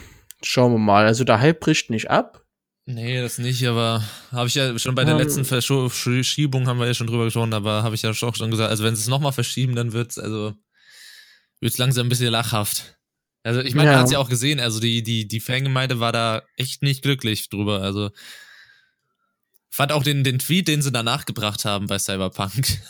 Speaker 1: schauen wir mal. Also der Hype bricht nicht ab.
Speaker 2: Nee, das nicht, aber habe ich ja schon bei der
Speaker 1: Ähm.
Speaker 2: letzten Verschiebung haben wir ja schon drüber gesprochen, aber habe ich ja auch schon gesagt, also wenn sie es nochmal verschieben, dann wird's also wird's langsam ein bisschen lachhaft. Also ich meine,
Speaker 1: Ja.
Speaker 2: man hat's ja auch gesehen, also die die die Fangemeinde war da echt nicht glücklich drüber, also fand auch den den Tweet, den sie danach gebracht haben bei Cyberpunk.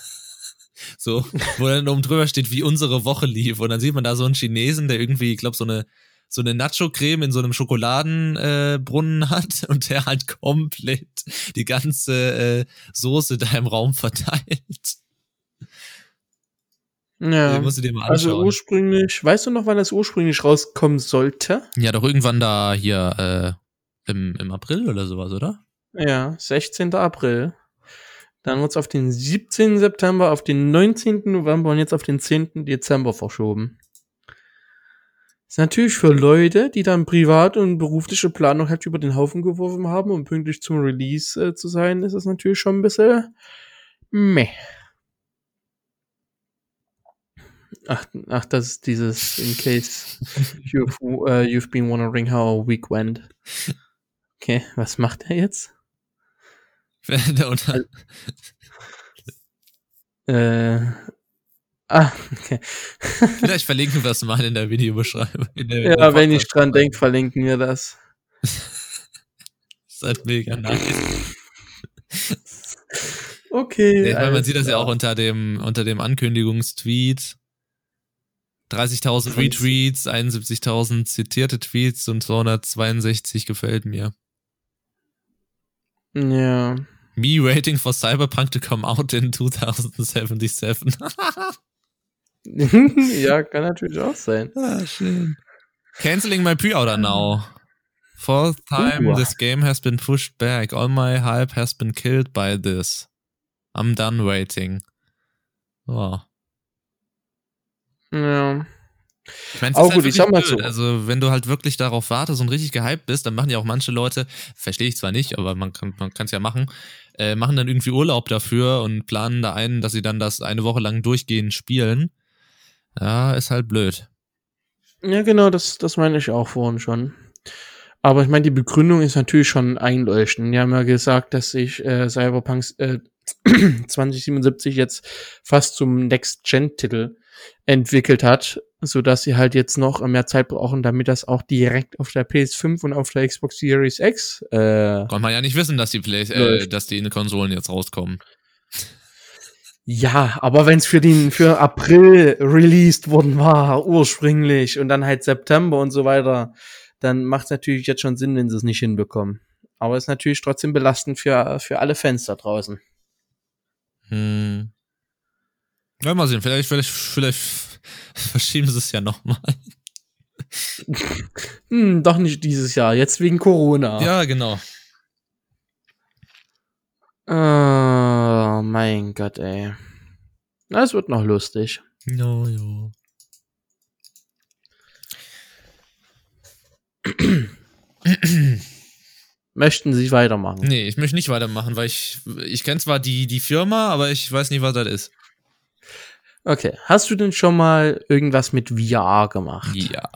Speaker 2: So, wo dann oben drüber steht, wie unsere Woche lief. Und dann sieht man da so einen Chinesen, der irgendwie, ich glaube, so eine, so eine Nacho-Creme in so einem Schokoladenbrunnen äh, hat und der halt komplett die ganze äh, Soße da im Raum verteilt.
Speaker 1: Ja.
Speaker 2: Den musst du dir mal
Speaker 1: Also ursprünglich, weißt du noch, wann das ursprünglich rauskommen sollte?
Speaker 2: ja, doch irgendwann da hier äh, im, im April oder sowas, oder?
Speaker 1: Ja, 16. April. Dann wird's auf den 17. September, auf den 19. November und jetzt auf den 10. Dezember verschoben. Ist natürlich für Leute, die dann privat und berufliche Planung halt über den Haufen geworfen haben, um pünktlich zum Release äh, zu sein, ist es natürlich schon ein bisschen meh. Ach, ach, das ist dieses, in case you've, uh, you've been wondering how a week went. Okay, was macht er jetzt?
Speaker 2: Der unter
Speaker 1: Äh, ah, okay.
Speaker 2: Vielleicht verlinken wir es mal in der Videobeschreibung. In der,
Speaker 1: ja, wenn ich dran denke, verlinken wir das.
Speaker 2: Ist halt mega nice.
Speaker 1: Okay.
Speaker 2: Ja, meine, man sieht das ja auch unter dem, unter dem Ankündigungstweet. 30.000 Retweets, 71.000 zitierte Tweets und 262 gefällt mir.
Speaker 1: Ja.
Speaker 2: Me waiting for Cyberpunk to come out in 2077.
Speaker 1: ja, kann natürlich auch sein.
Speaker 2: ah, schön. Canceling my pre-order now. Fourth time
Speaker 1: Uh.
Speaker 2: this game has been pushed back. All my hype has been killed by this. I'm done waiting. Oh.
Speaker 1: Ja.
Speaker 2: Ich meine, es
Speaker 1: Aber
Speaker 2: ist halt
Speaker 1: gut, ich sag mal
Speaker 2: blöd.
Speaker 1: so.
Speaker 2: Also, wenn du halt wirklich darauf wartest und richtig gehypt bist, dann machen ja auch manche Leute, verstehe ich zwar nicht, aber man kann man es ja machen, äh, machen dann irgendwie Urlaub dafür und planen da ein, dass sie dann das eine Woche lang durchgehend spielen. Ja, ist halt blöd.
Speaker 1: Ja, genau, das, das meine ich auch vorhin schon. Aber ich meine, die Begründung ist natürlich schon einleuchtend. Die haben ja gesagt, dass sich äh, Cyberpunk äh, 2077 jetzt fast zum Next-Gen-Titel entwickelt hat, so dass sie halt jetzt noch mehr Zeit brauchen, damit das auch direkt auf der PS5 und auf der Xbox Series X äh,
Speaker 2: Konnte man ja nicht wissen, dass die Play äh, dass die in den Konsolen jetzt rauskommen.
Speaker 1: Ja, aber wenn es für den für April released worden war, ursprünglich, und dann halt September und so weiter, dann macht es natürlich jetzt schon Sinn, wenn sie es nicht hinbekommen. Aber ist natürlich trotzdem belastend für, für alle Fans da draußen.
Speaker 2: Hm. Ja, mal sehen, vielleicht, vielleicht, vielleicht verschieben sie es ja nochmal.
Speaker 1: Hm, doch nicht dieses Jahr, jetzt wegen Corona.
Speaker 2: Ja, genau.
Speaker 1: Oh, mein Gott, ey. Das wird noch lustig.
Speaker 2: No, jo.
Speaker 1: Möchten sie weitermachen?
Speaker 2: Nee, ich möchte nicht weitermachen, weil ich, ich kenne zwar die, die Firma, aber ich weiß nicht, was das ist.
Speaker 1: Okay. Hast du denn schon mal irgendwas mit VR gemacht?
Speaker 2: Ja.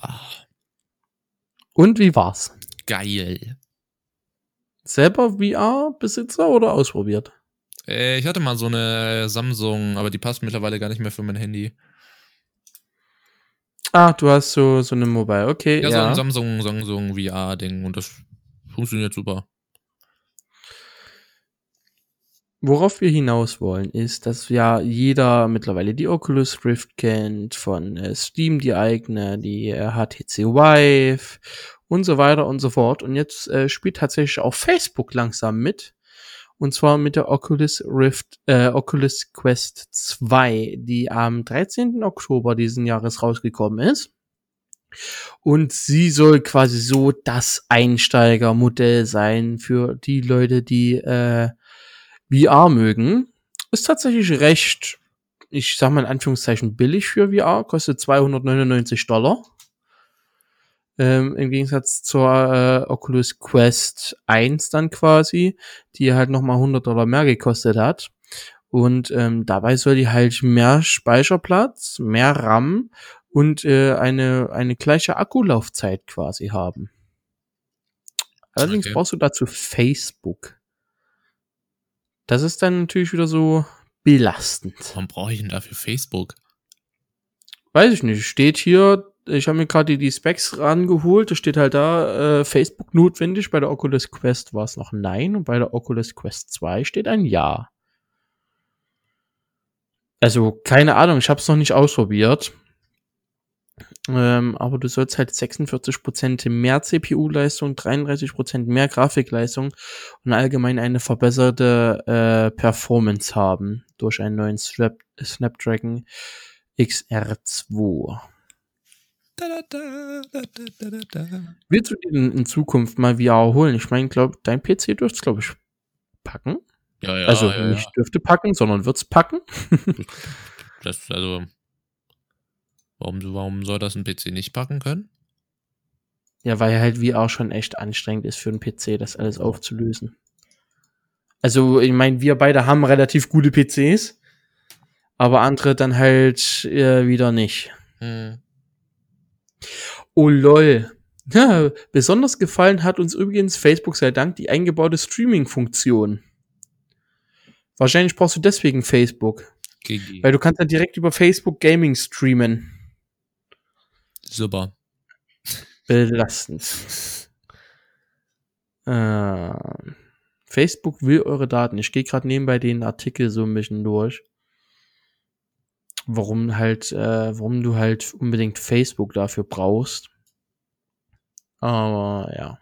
Speaker 1: Und wie war's?
Speaker 2: Geil.
Speaker 1: Selber VR-Besitzer oder ausprobiert?
Speaker 2: Äh, ich hatte mal so eine Samsung, aber die passt mittlerweile gar nicht mehr für mein Handy.
Speaker 1: Ah, du hast so, so eine Mobile, okay.
Speaker 2: Ja,
Speaker 1: Ja,
Speaker 2: so ein Samsung, Samsung VR-Ding und das funktioniert super.
Speaker 1: Worauf wir hinaus wollen, ist, dass ja jeder mittlerweile die Oculus Rift kennt, von äh, Steam die eigene, die äh, HTC Vive und so weiter und so fort. Und jetzt äh, spielt tatsächlich auch Facebook langsam mit. Und zwar mit der Oculus Rift, äh, Oculus Quest 2, die am 13. Oktober diesen Jahres rausgekommen ist. Und sie soll quasi so das Einsteigermodell sein für die Leute, die äh, VR mögen. Ist tatsächlich recht, ich sag mal in Anführungszeichen billig für VR, kostet 299 Dollar. Ähm, Im Gegensatz zur äh, Oculus Quest 1 dann quasi, die halt nochmal 100 Dollar mehr gekostet hat. Und ähm, dabei soll die halt mehr Speicherplatz, mehr RAM und äh, eine, eine gleiche Akkulaufzeit quasi haben. Allerdings
Speaker 2: Okay.
Speaker 1: brauchst du dazu Facebook. Das ist dann natürlich wieder so belastend.
Speaker 2: Warum brauche ich denn dafür Facebook?
Speaker 1: Weiß ich nicht. Steht hier, ich habe mir gerade die, Specs rangeholt, da steht halt da, äh, Facebook notwendig. Bei der Oculus Quest war es noch Nein und bei der Oculus Quest 2 steht ein Ja. Also, keine Ahnung, ich habe es noch nicht ausprobiert. Ähm, aber du sollst halt 46% mehr CPU-Leistung, 33% mehr Grafikleistung und allgemein eine verbesserte äh, Performance haben durch einen neuen Snap Snapdragon XR2.
Speaker 2: Da, da, da.
Speaker 1: Willst du dir in, Zukunft mal VR holen? Ich meine, glaub, dein PC dürfte es, glaube ich, packen.
Speaker 2: Ja, ja,
Speaker 1: also
Speaker 2: ja,
Speaker 1: nicht dürfte packen, sondern wird's packen.
Speaker 2: ja. Das, also, warum, warum soll das ein PC nicht packen können?
Speaker 1: Ja, weil halt VR schon echt anstrengend ist für einen PC, das alles aufzulösen. Also, ich meine, wir beide haben relativ gute PCs, aber andere dann halt äh, wieder nicht.
Speaker 2: Hm.
Speaker 1: Oh lol. Ja, besonders gefallen hat uns übrigens Facebook sei Dank die eingebaute Streaming-Funktion. Wahrscheinlich brauchst du deswegen Facebook,
Speaker 2: GG.
Speaker 1: weil du kannst dann direkt über Facebook Gaming streamen.
Speaker 2: Super.
Speaker 1: Belastend. Äh, Facebook will eure Daten. Ich gehe gerade nebenbei den Artikel so ein bisschen durch. Warum halt, äh, warum du halt unbedingt Facebook dafür brauchst. Aber ja.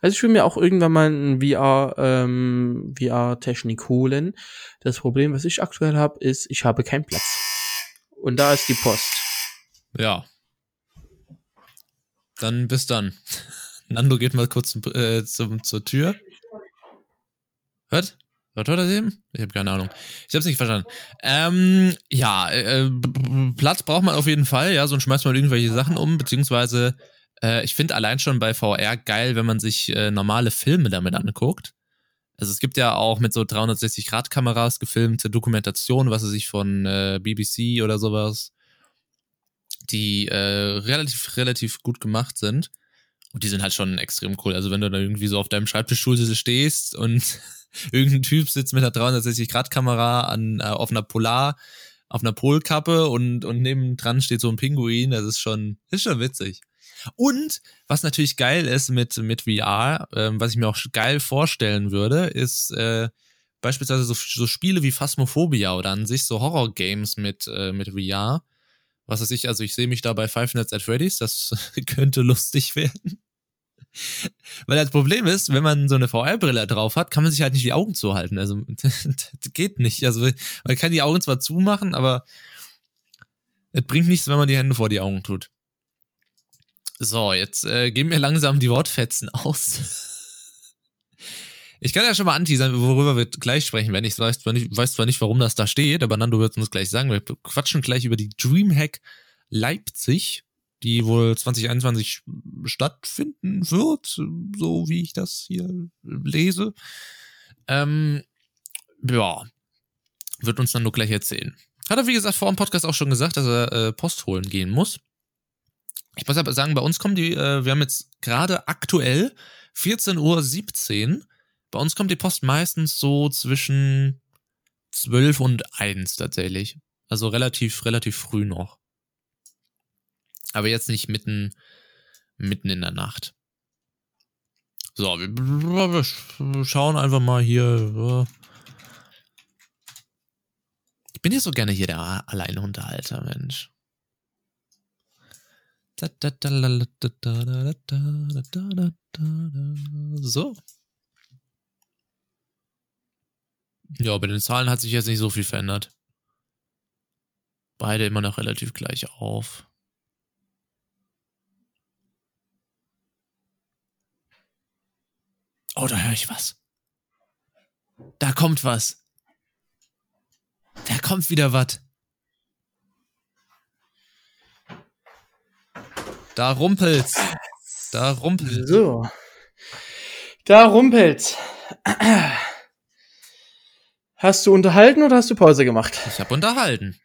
Speaker 1: Also ich will mir auch irgendwann mal ein VR, ähm, VR-Technik holen. Das Problem, was ich aktuell habe, ist, ich habe keinen Platz. Und da ist die Post.
Speaker 2: Ja. Dann bis dann. Nando geht mal kurz zum, äh, zum, zur Tür. Hört? Hört er das eben? Ich habe keine Ahnung. Ich habe es nicht verstanden. Ähm, ja, äh, b- Platz braucht man auf jeden Fall. Ja, sonst schmeißt man irgendwelche Sachen um, beziehungsweise äh, ich finde allein schon bei VR geil, wenn man sich äh, normale Filme damit anguckt. Also es gibt ja auch mit so 360-Grad-Kameras gefilmte Dokumentationen, was weiß ich, von äh, BBC oder sowas, die äh, relativ, relativ gut gemacht sind. Und die sind halt schon extrem cool. Also wenn du da irgendwie so auf deinem Schreibtischstuhl stehst und irgendein Typ sitzt mit einer 360-Grad-Kamera an, äh, auf einer Polar, auf einer Polkappe und, und nebendran steht so ein Pinguin, das ist schon, ist schon witzig. Und was natürlich geil ist mit, mit VR, ähm, was ich mir auch geil vorstellen würde, ist äh, beispielsweise so, so Spiele wie Phasmophobia oder an sich so Horror-Games mit, äh, mit VR. Was weiß ich, also ich sehe mich da bei Five Nights at Freddy's, das könnte lustig werden. Weil das Problem ist, wenn man so eine VR-Brille drauf hat, kann man sich halt nicht die Augen zuhalten. Also das geht nicht. Also man kann die Augen zwar zumachen, aber es bringt nichts, wenn man die Hände vor die Augen tut. So, jetzt äh, gehen mir langsam die Wortfetzen aus. Ich kann ja schon mal anteasern, worüber wir gleich sprechen werden. Ich weiß zwar nicht, weiß zwar nicht, warum das da steht, aber Nando wird uns gleich sagen. Wir quatschen gleich über die Dreamhack Leipzig, die wohl 2021 stattfinden wird, so wie ich das hier lese. Ähm, ja, wird uns nur gleich erzählen. Hat er, wie gesagt, vor dem Podcast auch schon gesagt, dass er äh, Post holen gehen muss. Ich muss aber sagen, bei uns kommen die, äh, wir haben jetzt gerade aktuell 14.17 Uhr. Bei uns kommt die Post meistens so zwischen 12 und 1 tatsächlich. Also relativ, relativ früh noch. Aber jetzt nicht mitten, mitten in der Nacht. So, wir, wir schauen einfach mal hier. Ich bin ja so gerne hier der Alleinunterhalter, Mensch. So. Ja, bei den Zahlen hat sich jetzt nicht so viel verändert. Beide immer noch relativ gleich auf. Oh, da höre ich was. Da kommt was. Da kommt wieder was. Da rumpelt's. Da rumpelt's.
Speaker 1: So. Da rumpelt's. Hast du unterhalten oder hast du Pause gemacht?
Speaker 2: Ich habe unterhalten.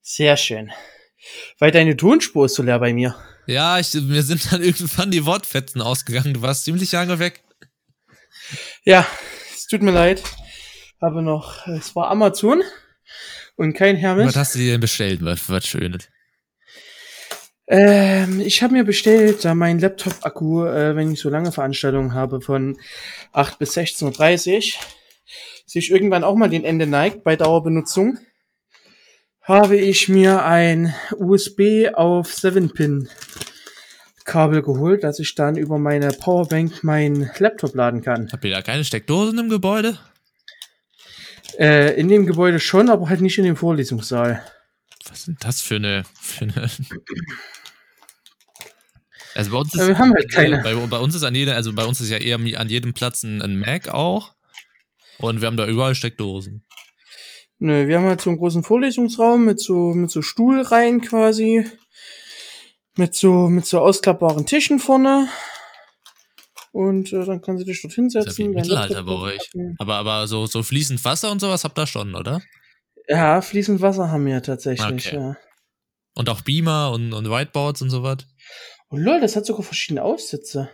Speaker 1: Sehr schön. Weil deine Tonspur ist so leer bei mir.
Speaker 2: Ja, ich, mir sind dann irgendwann die Wortfetzen ausgegangen. Du warst ziemlich lange weg.
Speaker 1: Ja, es tut mir leid. Habe noch, es war Amazon und kein Hermes.
Speaker 2: Was hast du dir denn bestellt? Was, was Schönes?
Speaker 1: Ähm, ich habe mir bestellt, da mein Laptop-Akku, äh, wenn ich so lange Veranstaltungen habe, von 8 bis 16.30 Uhr, sich irgendwann auch mal den Ende neigt bei Dauerbenutzung, habe ich mir ein USB auf 7-Pin Kabel geholt, dass ich dann über meine Powerbank meinen Laptop laden kann.
Speaker 2: Habt ihr da keine Steckdosen im Gebäude?
Speaker 1: Äh, in dem Gebäude schon, aber halt nicht in dem Vorlesungssaal.
Speaker 2: Was sind das für eine, für eine Also bei uns ist,
Speaker 1: ja, wir haben halt keine.
Speaker 2: Bei, bei, uns ist an jeder, also bei uns ist ja eher an jedem Platz ein, ein Mac auch. Und wir haben da überall Steckdosen.
Speaker 1: Nö, wir haben halt so einen großen Vorlesungsraum mit so, mit so Stuhlreihen quasi. Mit so, mit so ausklappbaren Tischen vorne. Und äh, dann kann sie dich dort hinsetzen. Das ist ja
Speaker 2: Mittelalter bei euch. Aber, aber so, so fließend Wasser und sowas habt ihr schon, oder?
Speaker 1: Ja, fließend Wasser haben wir tatsächlich, okay. ja.
Speaker 2: Und auch Beamer und, und Whiteboards und sowas?
Speaker 1: Oh lol, das hat sogar verschiedene Aufsätze.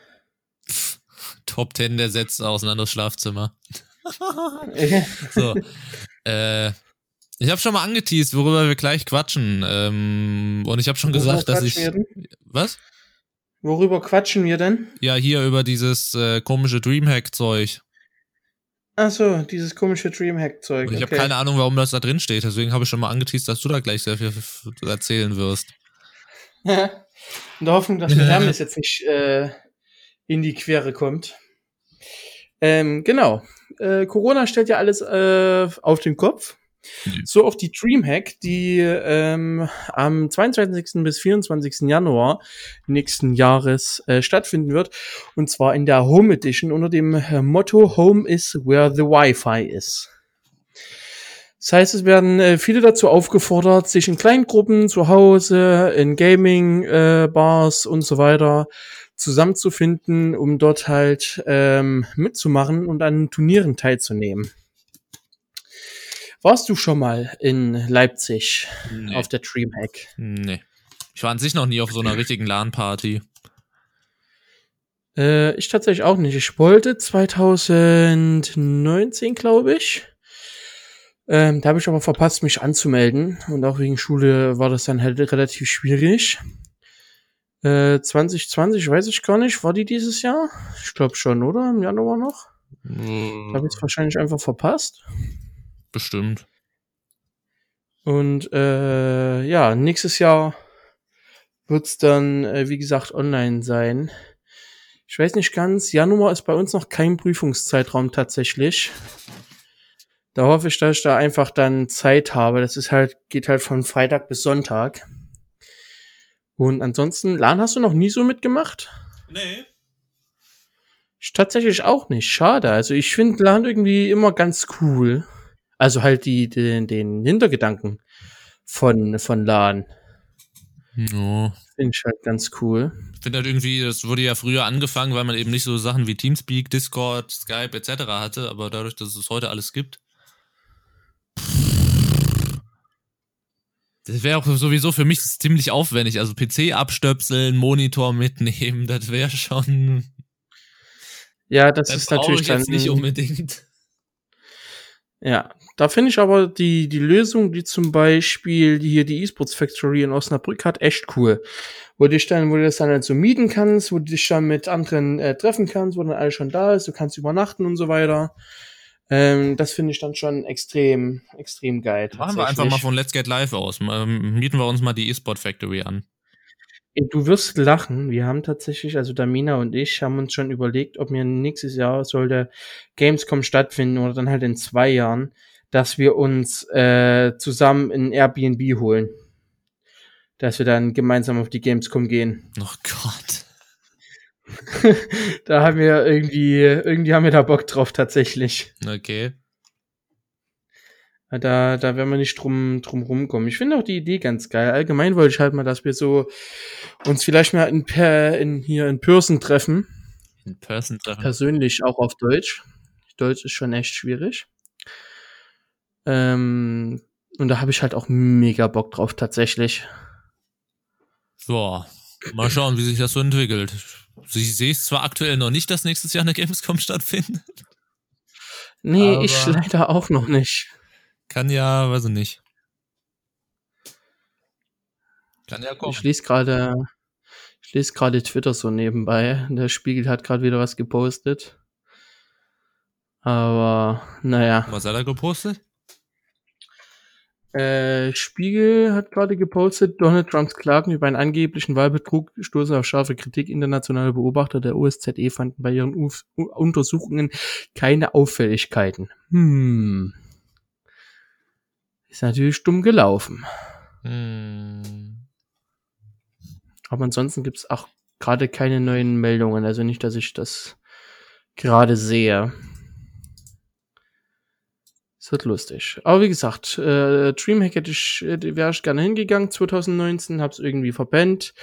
Speaker 2: Top 10 der Sätze aus ein anderes Schlafzimmer. so. Äh, ich habe schon mal angeteased, worüber wir gleich quatschen. Ähm, und ich habe schon worüber gesagt, dass ich. Was?
Speaker 1: Worüber quatschen wir denn?
Speaker 2: Ja, hier über dieses äh, komische Dreamhack-Zeug.
Speaker 1: Ach so, dieses komische Dreamhack-Zeug.
Speaker 2: Ich okay. habe keine Ahnung, warum das da drin steht. Deswegen habe ich schon mal angeteased, dass du da gleich sehr viel erzählen wirst.
Speaker 1: In der Hoffnung, dass der Hermes jetzt nicht äh, in die Quere kommt. Ähm, genau. Äh, Corona stellt ja alles äh, auf den Kopf. Mhm. So auch die Dreamhack, die ähm, am 22. bis 24. Januar nächsten Jahres äh, stattfinden wird. Und zwar in der Home Edition unter dem äh, Motto Home is where the Wi-Fi is. Das heißt, es werden äh, viele dazu aufgefordert, sich in kleinen Gruppen zu Hause, in Gaming-Bars äh, und so weiter zusammenzufinden, um dort halt ähm, mitzumachen und an Turnieren teilzunehmen. Warst du schon mal in Leipzig nee. auf der Dreamhack?
Speaker 2: Nee. Ich war an sich noch nie auf so einer richtigen LAN-Party.
Speaker 1: Äh, ich tatsächlich auch nicht. Ich wollte 2019, glaube ich. Ähm, da habe ich aber verpasst, mich anzumelden. Und auch wegen Schule war das dann halt relativ schwierig. Äh, 2020 weiß ich gar nicht. War die dieses Jahr? Ich glaube schon, oder? Im Januar noch? Mm. Da habe ich es wahrscheinlich einfach verpasst.
Speaker 2: Bestimmt.
Speaker 1: Und äh, ja, nächstes Jahr wird's dann, äh, wie gesagt, online sein. Ich weiß nicht ganz, Januar ist bei uns noch kein Prüfungszeitraum tatsächlich. Da hoffe ich, dass ich da einfach dann Zeit habe. Das ist halt, geht halt von Freitag bis Sonntag. Und ansonsten, LAN hast du noch nie so mitgemacht?
Speaker 2: Nee.
Speaker 1: Ich tatsächlich auch nicht. Schade. Also ich finde LAN irgendwie immer ganz cool. Also halt die, den, den Hintergedanken von, von LAN.
Speaker 2: Ja.
Speaker 1: Finde ich halt ganz cool.
Speaker 2: Ich finde halt irgendwie, das wurde ja früher angefangen, weil man eben nicht so Sachen wie Teamspeak, Discord, Skype etc. hatte, aber dadurch, dass es heute alles gibt, Das wäre auch sowieso für mich ziemlich aufwendig. Also PC abstöpseln, Monitor mitnehmen, das wäre schon.
Speaker 1: Ja, das, das ist natürlich
Speaker 2: dann nicht unbedingt.
Speaker 1: Ja, da finde ich aber die, die Lösung, die zum Beispiel hier die eSports Factory in Osnabrück hat, echt cool. Wo dich dann, wo du das dann halt so mieten kannst, wo du dich dann mit anderen äh, treffen kannst, wo dann alles schon da ist, du kannst übernachten und so weiter. Ähm, das finde ich dann schon extrem, extrem geil.
Speaker 2: Machen wir einfach mal von Let's Get Live aus. Ähm, mieten wir uns mal die eSport Factory an.
Speaker 1: Du wirst lachen. Wir haben tatsächlich, also Damina und ich, haben uns schon überlegt, ob mir nächstes Jahr sollte Gamescom stattfinden oder dann halt in zwei Jahren, dass wir uns äh, zusammen in Airbnb holen. Dass wir dann gemeinsam auf die Gamescom gehen.
Speaker 2: Oh Gott.
Speaker 1: da haben wir irgendwie, irgendwie haben wir da Bock drauf tatsächlich.
Speaker 2: Okay.
Speaker 1: Da, da werden wir nicht drum, drum rumkommen. Ich finde auch die Idee ganz geil. Allgemein wollte ich halt mal, dass wir so uns vielleicht mal in, per, in hier in Person treffen.
Speaker 2: In Person treffen.
Speaker 1: Persönlich auch auf Deutsch. Deutsch ist schon echt schwierig. Ähm, und da habe ich halt auch mega Bock drauf, tatsächlich.
Speaker 2: So, mal schauen, wie sich das so entwickelt. Ich sehe es zwar aktuell noch nicht, dass nächstes Jahr eine Gamescom stattfindet.
Speaker 1: Nee, ich leider auch noch nicht.
Speaker 2: Kann ja, weiß ich nicht. Kann ja kommen.
Speaker 1: Ich lese gerade, ich lese gerade Twitter so nebenbei. Der Spiegel hat gerade wieder was gepostet. Aber, naja.
Speaker 2: Was hat er gepostet?
Speaker 1: Äh, Spiegel hat gerade gepostet, Donald Trumps Klagen über einen angeblichen Wahlbetrug stoßen auf scharfe Kritik. Internationale Beobachter der OSZE fanden bei ihren Uf Untersuchungen keine Auffälligkeiten. Hm. Ist natürlich dumm gelaufen.
Speaker 2: Hm.
Speaker 1: Aber ansonsten gibt's auch gerade keine neuen Meldungen. Also nicht, dass ich das gerade sehe. Es wird lustig. Aber wie gesagt, äh, Dreamhack hätte ich, wäre ich gerne hingegangen 2019, hab's irgendwie verpennt.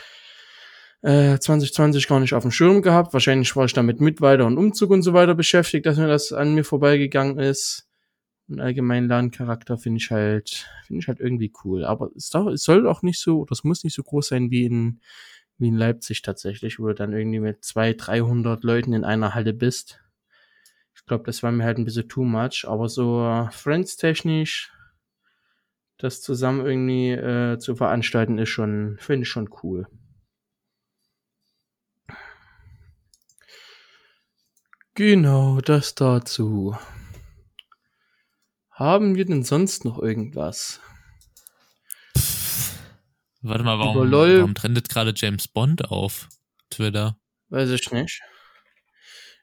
Speaker 1: Äh, 2020 gar nicht auf dem Schirm gehabt. Wahrscheinlich war ich damit mit weiter und Umzug und so weiter beschäftigt, dass mir das an mir vorbeigegangen ist. Und allgemein LAN-Charakter finde ich halt, finde ich halt irgendwie cool. Aber es, darf, es soll auch nicht so, das muss nicht so groß sein wie in, wie in Leipzig tatsächlich, wo du dann irgendwie mit zwei, 300 Leuten in einer Halle bist glaube, das war mir halt ein bisschen too much, aber so Friends-technisch das zusammen irgendwie äh, zu veranstalten ist schon, finde ich schon cool. Genau, das dazu. Haben wir denn sonst noch irgendwas?
Speaker 2: Warte mal, warum, warum trendet gerade James Bond auf Twitter?
Speaker 1: Weiß ich nicht.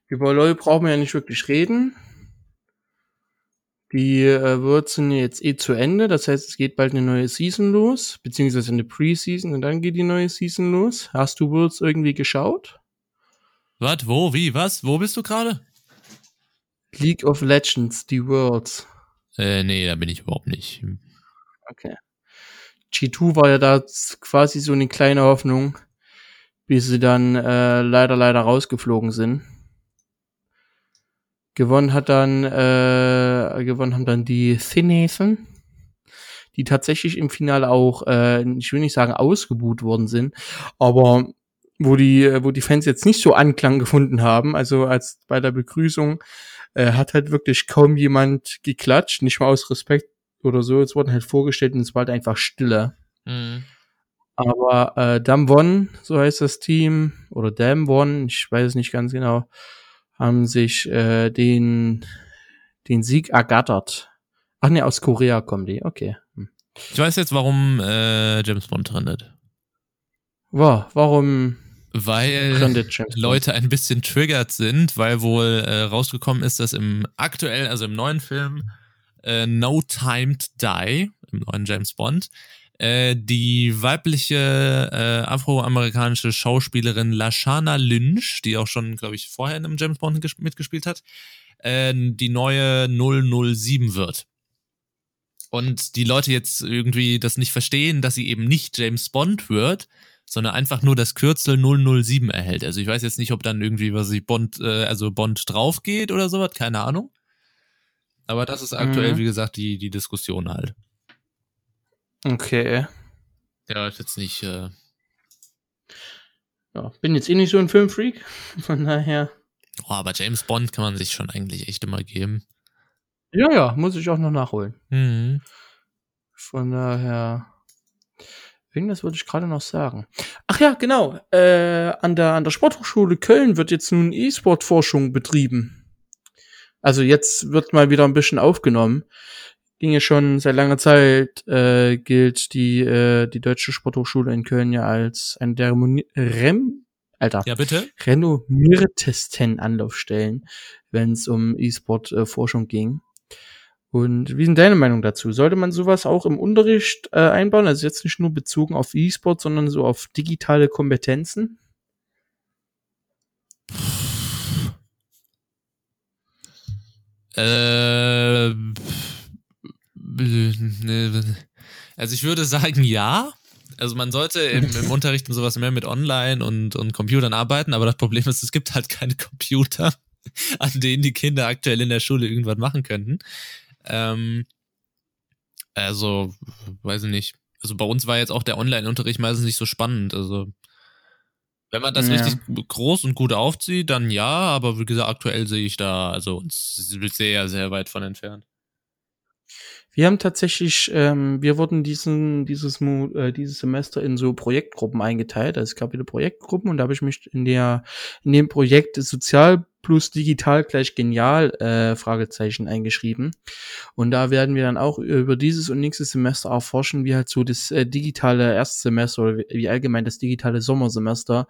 Speaker 1: Über LoL brauchen wir ja nicht wirklich reden. Die äh, Worlds sind jetzt eh zu Ende, das heißt, es geht bald eine neue Season los, beziehungsweise eine Preseason und dann geht die neue Season los. Hast du Worlds irgendwie geschaut?
Speaker 2: Was? Wo? Wie? Was? Wo bist du gerade?
Speaker 1: League of Legends, die Worlds.
Speaker 2: Äh, nee, da bin ich überhaupt nicht.
Speaker 1: Okay. G2 war ja da quasi so eine kleine Hoffnung, bis sie dann äh, leider, leider rausgeflogen sind. Gewonnen hat dann, äh, gewonnen haben dann die Thinathan, die tatsächlich im Finale auch, äh, ich will nicht sagen ausgebuht worden sind, aber wo die, wo die Fans jetzt nicht so Anklang gefunden haben, also als bei der Begrüßung, äh, hat halt wirklich kaum jemand geklatscht, nicht mal aus Respekt oder so. Es wurden halt vorgestellt und es war halt einfach Stille.
Speaker 2: Mhm.
Speaker 1: Aber äh, Dam One, so heißt das Team, oder Dam One, ich weiß es nicht ganz genau, haben sich äh, den, den Sieg ergattert. Ach ne, aus Korea kommen die, okay. Hm.
Speaker 2: Ich weiß jetzt, warum äh, James Bond trendet.
Speaker 1: Wow, warum
Speaker 2: weil Leute ein bisschen triggert sind, weil wohl äh, rausgekommen ist, dass im aktuell, also im neuen Film äh, No Time to Die, im neuen James Bond, äh, die weibliche äh, afroamerikanische Schauspielerin Lashana Lynch, die auch schon, glaube ich, vorher in einem James Bond mitgespielt hat, äh, die neue 007 wird. Und die Leute jetzt irgendwie das nicht verstehen, dass sie eben nicht James Bond wird, sondern einfach nur das Kürzel 007 erhält. Also ich weiß jetzt nicht, ob dann irgendwie was ich Bond, äh, also Bond drauf geht oder sowas, keine Ahnung. Aber das ist aktuell, mhm. wie gesagt, die, die Diskussion halt.
Speaker 1: Okay.
Speaker 2: Ja, ist jetzt nicht. Äh
Speaker 1: ja, bin jetzt eh nicht so ein Filmfreak. Von daher.
Speaker 2: Oh, aber James Bond kann man sich schon eigentlich echt immer geben.
Speaker 1: Ja, ja, muss ich auch noch nachholen.
Speaker 2: Mhm.
Speaker 1: Von daher. Irgendwas wollte ich gerade noch sagen. Ach ja, genau. Äh, an, der, an der Sporthochschule Köln wird jetzt nun E-Sport-Forschung betrieben. Also jetzt wird mal wieder ein bisschen aufgenommen. Ging ja schon seit langer Zeit, äh, gilt die, äh, die Deutsche Sporthochschule in Köln ja als eine der Rem Alter.
Speaker 2: Ja, bitte?
Speaker 1: renommiertesten Anlaufstellen, wenn es um E-Sport-Forschung ging. Und wie ist denn deine Meinung dazu? Sollte man sowas auch im Unterricht äh, einbauen? Also jetzt nicht nur bezogen auf E-Sport, sondern so auf digitale Kompetenzen?
Speaker 2: Äh, also ich würde sagen ja. Also man sollte im, im Unterricht und sowas mehr mit Online und, und Computern arbeiten, aber das Problem ist, es gibt halt keine Computer, an denen die Kinder aktuell in der Schule irgendwas machen könnten. Ähm, also, weiß ich nicht. Also bei uns war jetzt auch der Online-Unterricht meistens nicht so spannend. Also, wenn man das ja. richtig groß und gut aufzieht, dann ja, aber wie gesagt, aktuell sehe ich da, also uns sehr, sehr weit von entfernt.
Speaker 1: Wir haben tatsächlich, ähm, wir wurden diesen, dieses, äh, dieses Semester in so Projektgruppen eingeteilt. Also es gab wieder Projektgruppen und da habe ich mich in der, in dem Projekt Sozial plus digital gleich genial äh, Fragezeichen eingeschrieben. Und da werden wir dann auch über dieses und nächstes Semester erforschen, wie halt so das äh, digitale Erstsemester oder wie allgemein das digitale Sommersemester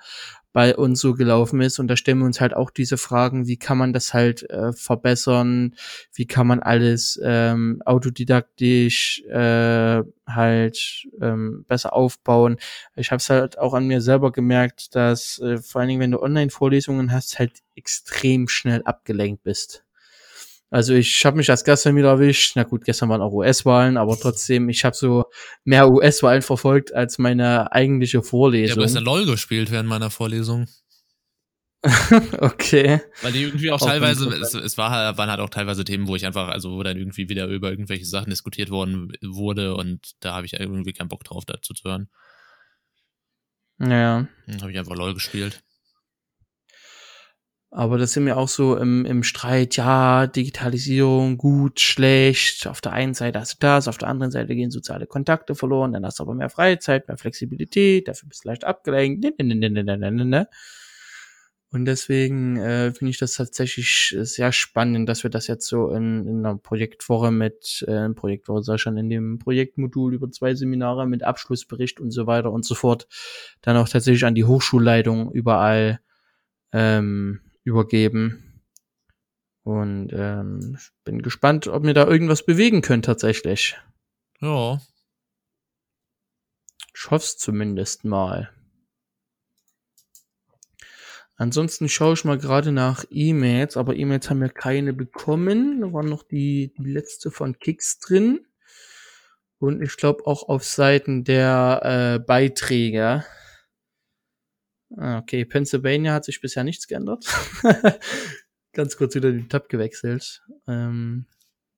Speaker 1: bei uns so gelaufen ist. Und da stellen wir uns halt auch diese Fragen, wie kann man das halt äh, verbessern, wie kann man alles ähm, autodidaktisch äh, halt ähm, besser aufbauen. Ich habe es halt auch an mir selber gemerkt, dass äh, vor allen Dingen, wenn du Online-Vorlesungen hast, halt extrem schnell abgelenkt bist. Also ich habe mich als gestern wieder erwischt. Na gut, gestern waren auch US-Wahlen, aber trotzdem, ich habe so mehr US-Wahlen verfolgt als meine eigentliche Vorlesung. Ich habe
Speaker 2: ja LOL gespielt während meiner Vorlesung.
Speaker 1: okay.
Speaker 2: Weil die irgendwie auch, auch teilweise, es, es war, halt, waren halt auch teilweise Themen, wo ich einfach, also wo dann irgendwie wieder über irgendwelche Sachen diskutiert worden wurde und da habe ich irgendwie keinen Bock drauf, dazu zu hören.
Speaker 1: Ja.
Speaker 2: Dann habe ich einfach LOL gespielt.
Speaker 1: Aber das sind wir auch so im, im Streit, ja, Digitalisierung, gut, schlecht. Auf der einen Seite hast du das, auf der anderen Seite gehen soziale Kontakte verloren, dann hast du aber mehr Freizeit, mehr Flexibilität, dafür bist du leicht abgelenkt. Ne, ne, ne. Und deswegen äh, finde ich das tatsächlich sehr spannend, dass wir das jetzt so in, in einer Projektwoche mit, äh, Projektwoche sei schon in dem Projektmodul über zwei Seminare mit Abschlussbericht und so weiter und so fort, dann auch tatsächlich an die Hochschulleitung überall ähm, übergeben. Und ähm, bin gespannt, ob mir da irgendwas bewegen können tatsächlich.
Speaker 2: Ja.
Speaker 1: Ich hoffe es zumindest mal. Ansonsten schaue ich mal gerade nach E-Mails, aber E-Mails haben wir keine bekommen. Da war noch die, die letzte von Kicks drin. Und ich glaube auch auf Seiten der äh, Beiträge okay, Pennsylvania hat sich bisher nichts geändert. Ganz kurz wieder den Tab gewechselt. Ähm,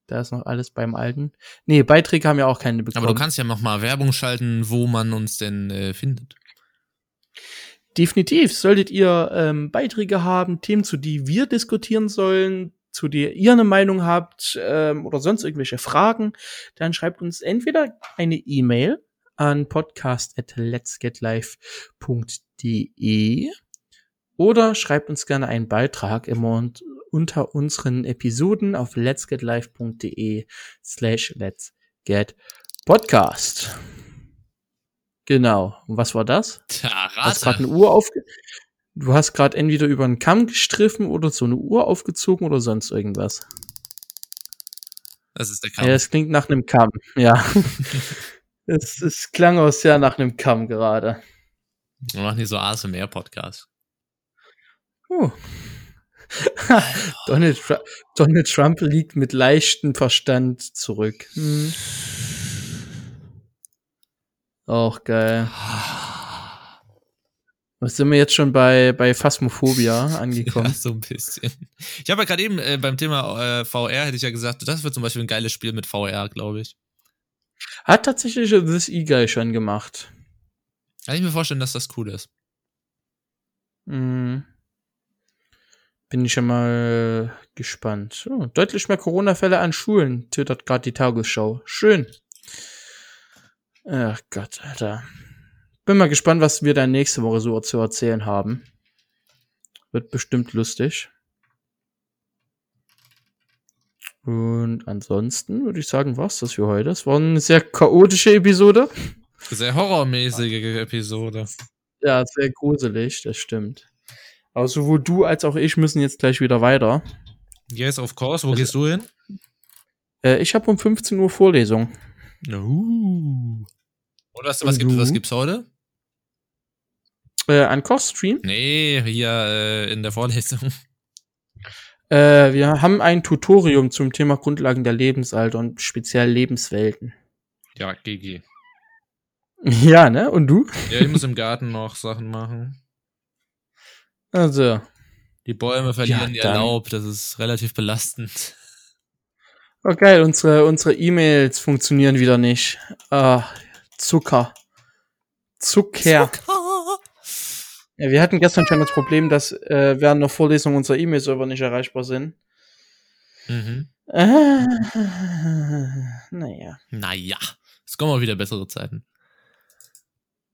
Speaker 1: da ist noch alles beim Alten. Nee, Beiträge haben ja auch keine
Speaker 2: bekommen. Aber du kannst ja noch mal Werbung schalten, wo man uns denn äh, findet.
Speaker 1: Definitiv. Solltet ihr ähm, Beiträge haben, Themen, zu die wir diskutieren sollen, zu der ihr eine Meinung habt ähm, oder sonst irgendwelche Fragen, dann schreibt uns entweder eine E-Mail an podcast at letsgetlife.de de oder schreibt uns gerne einen Beitrag immer unter unseren Episoden auf letsgetlive.de slash letsgetpodcast. Genau. Und was war das?
Speaker 2: Tja,
Speaker 1: Hast grad eine Uhr aufge Du hast gerade entweder über einen Kamm gestriffen oder so eine Uhr aufgezogen oder sonst irgendwas.
Speaker 2: Das ist der Kamm.
Speaker 1: Ja, es klingt nach einem Kamm, ja. es, es klang auch sehr nach einem Kamm gerade.
Speaker 2: Wir machen hier so ASMR-Podcast.
Speaker 1: Oh. Donald, Trump, Donald Trump liegt mit leichtem Verstand zurück. Hm. Auch geil. Was sind wir jetzt schon bei, bei Phasmophobia angekommen? Ja,
Speaker 2: so ein bisschen. Ich habe ja gerade eben äh, beim Thema äh, VR hätte ich ja gesagt, das wird zum Beispiel ein geiles Spiel mit VR, glaube ich.
Speaker 1: Hat tatsächlich This E-Guy schon gemacht.
Speaker 2: Kann ich mir vorstellen, dass das cool ist.
Speaker 1: Mhm. Bin ich schon mal gespannt. Oh, deutlich mehr Corona-Fälle an Schulen, twittert gerade die Tagesschau. Schön. Ach Gott, Alter. Bin mal gespannt, was wir dann nächste Woche so zu erzählen haben. Wird bestimmt lustig. Und ansonsten würde ich sagen, war's das für heute. Es war eine sehr chaotische Episode.
Speaker 2: Sehr horrormäßige Episode.
Speaker 1: Ja, sehr gruselig, das stimmt. Aber sowohl du als auch ich müssen jetzt gleich wieder weiter.
Speaker 2: Yes, of course. Wo
Speaker 1: Also-
Speaker 2: gehst du hin?
Speaker 1: Äh, ich habe um 15 Uhr Vorlesung.
Speaker 2: Uh. Und was, was, gibt, was gibt's heute?
Speaker 1: Äh, an Kochstream.
Speaker 2: Nee, hier äh, in der Vorlesung.
Speaker 1: Äh, wir haben ein Tutorium zum Thema Grundlagen der Lebensalter und speziell Lebenswelten.
Speaker 2: Ja, GG.
Speaker 1: Ja, ne? Und du?
Speaker 2: Ja, ich muss im Garten noch Sachen machen.
Speaker 1: Also.
Speaker 2: Die Bäume verlieren
Speaker 1: Ja,
Speaker 2: ihr Laub, das ist relativ belastend.
Speaker 1: Oh geil, unsere, unsere E-Mails funktionieren wieder nicht. Ah, Zucker. Zucker. Ja, wir hatten gestern schon das Problem, dass äh, während der Vorlesung unsere E-Mail-Server nicht erreichbar sind.
Speaker 2: Mhm.
Speaker 1: Äh, naja.
Speaker 2: Naja, es kommen auch wieder bessere Zeiten.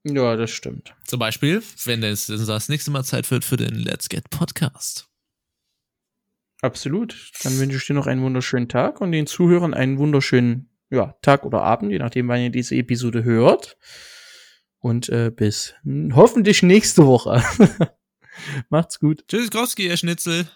Speaker 1: Ja, das stimmt.
Speaker 2: Zum Beispiel, wenn es das nächste Mal Zeit wird für den Let's Get Podcast.
Speaker 1: Absolut. Dann wünsche ich dir noch einen wunderschönen Tag und den Zuhörern einen wunderschönen ja, Tag oder Abend, je nachdem, wann ihr diese Episode hört. Und äh, bis hoffentlich nächste Woche. Macht's gut.
Speaker 2: Tschüss, Kowski, ihr Schnitzel.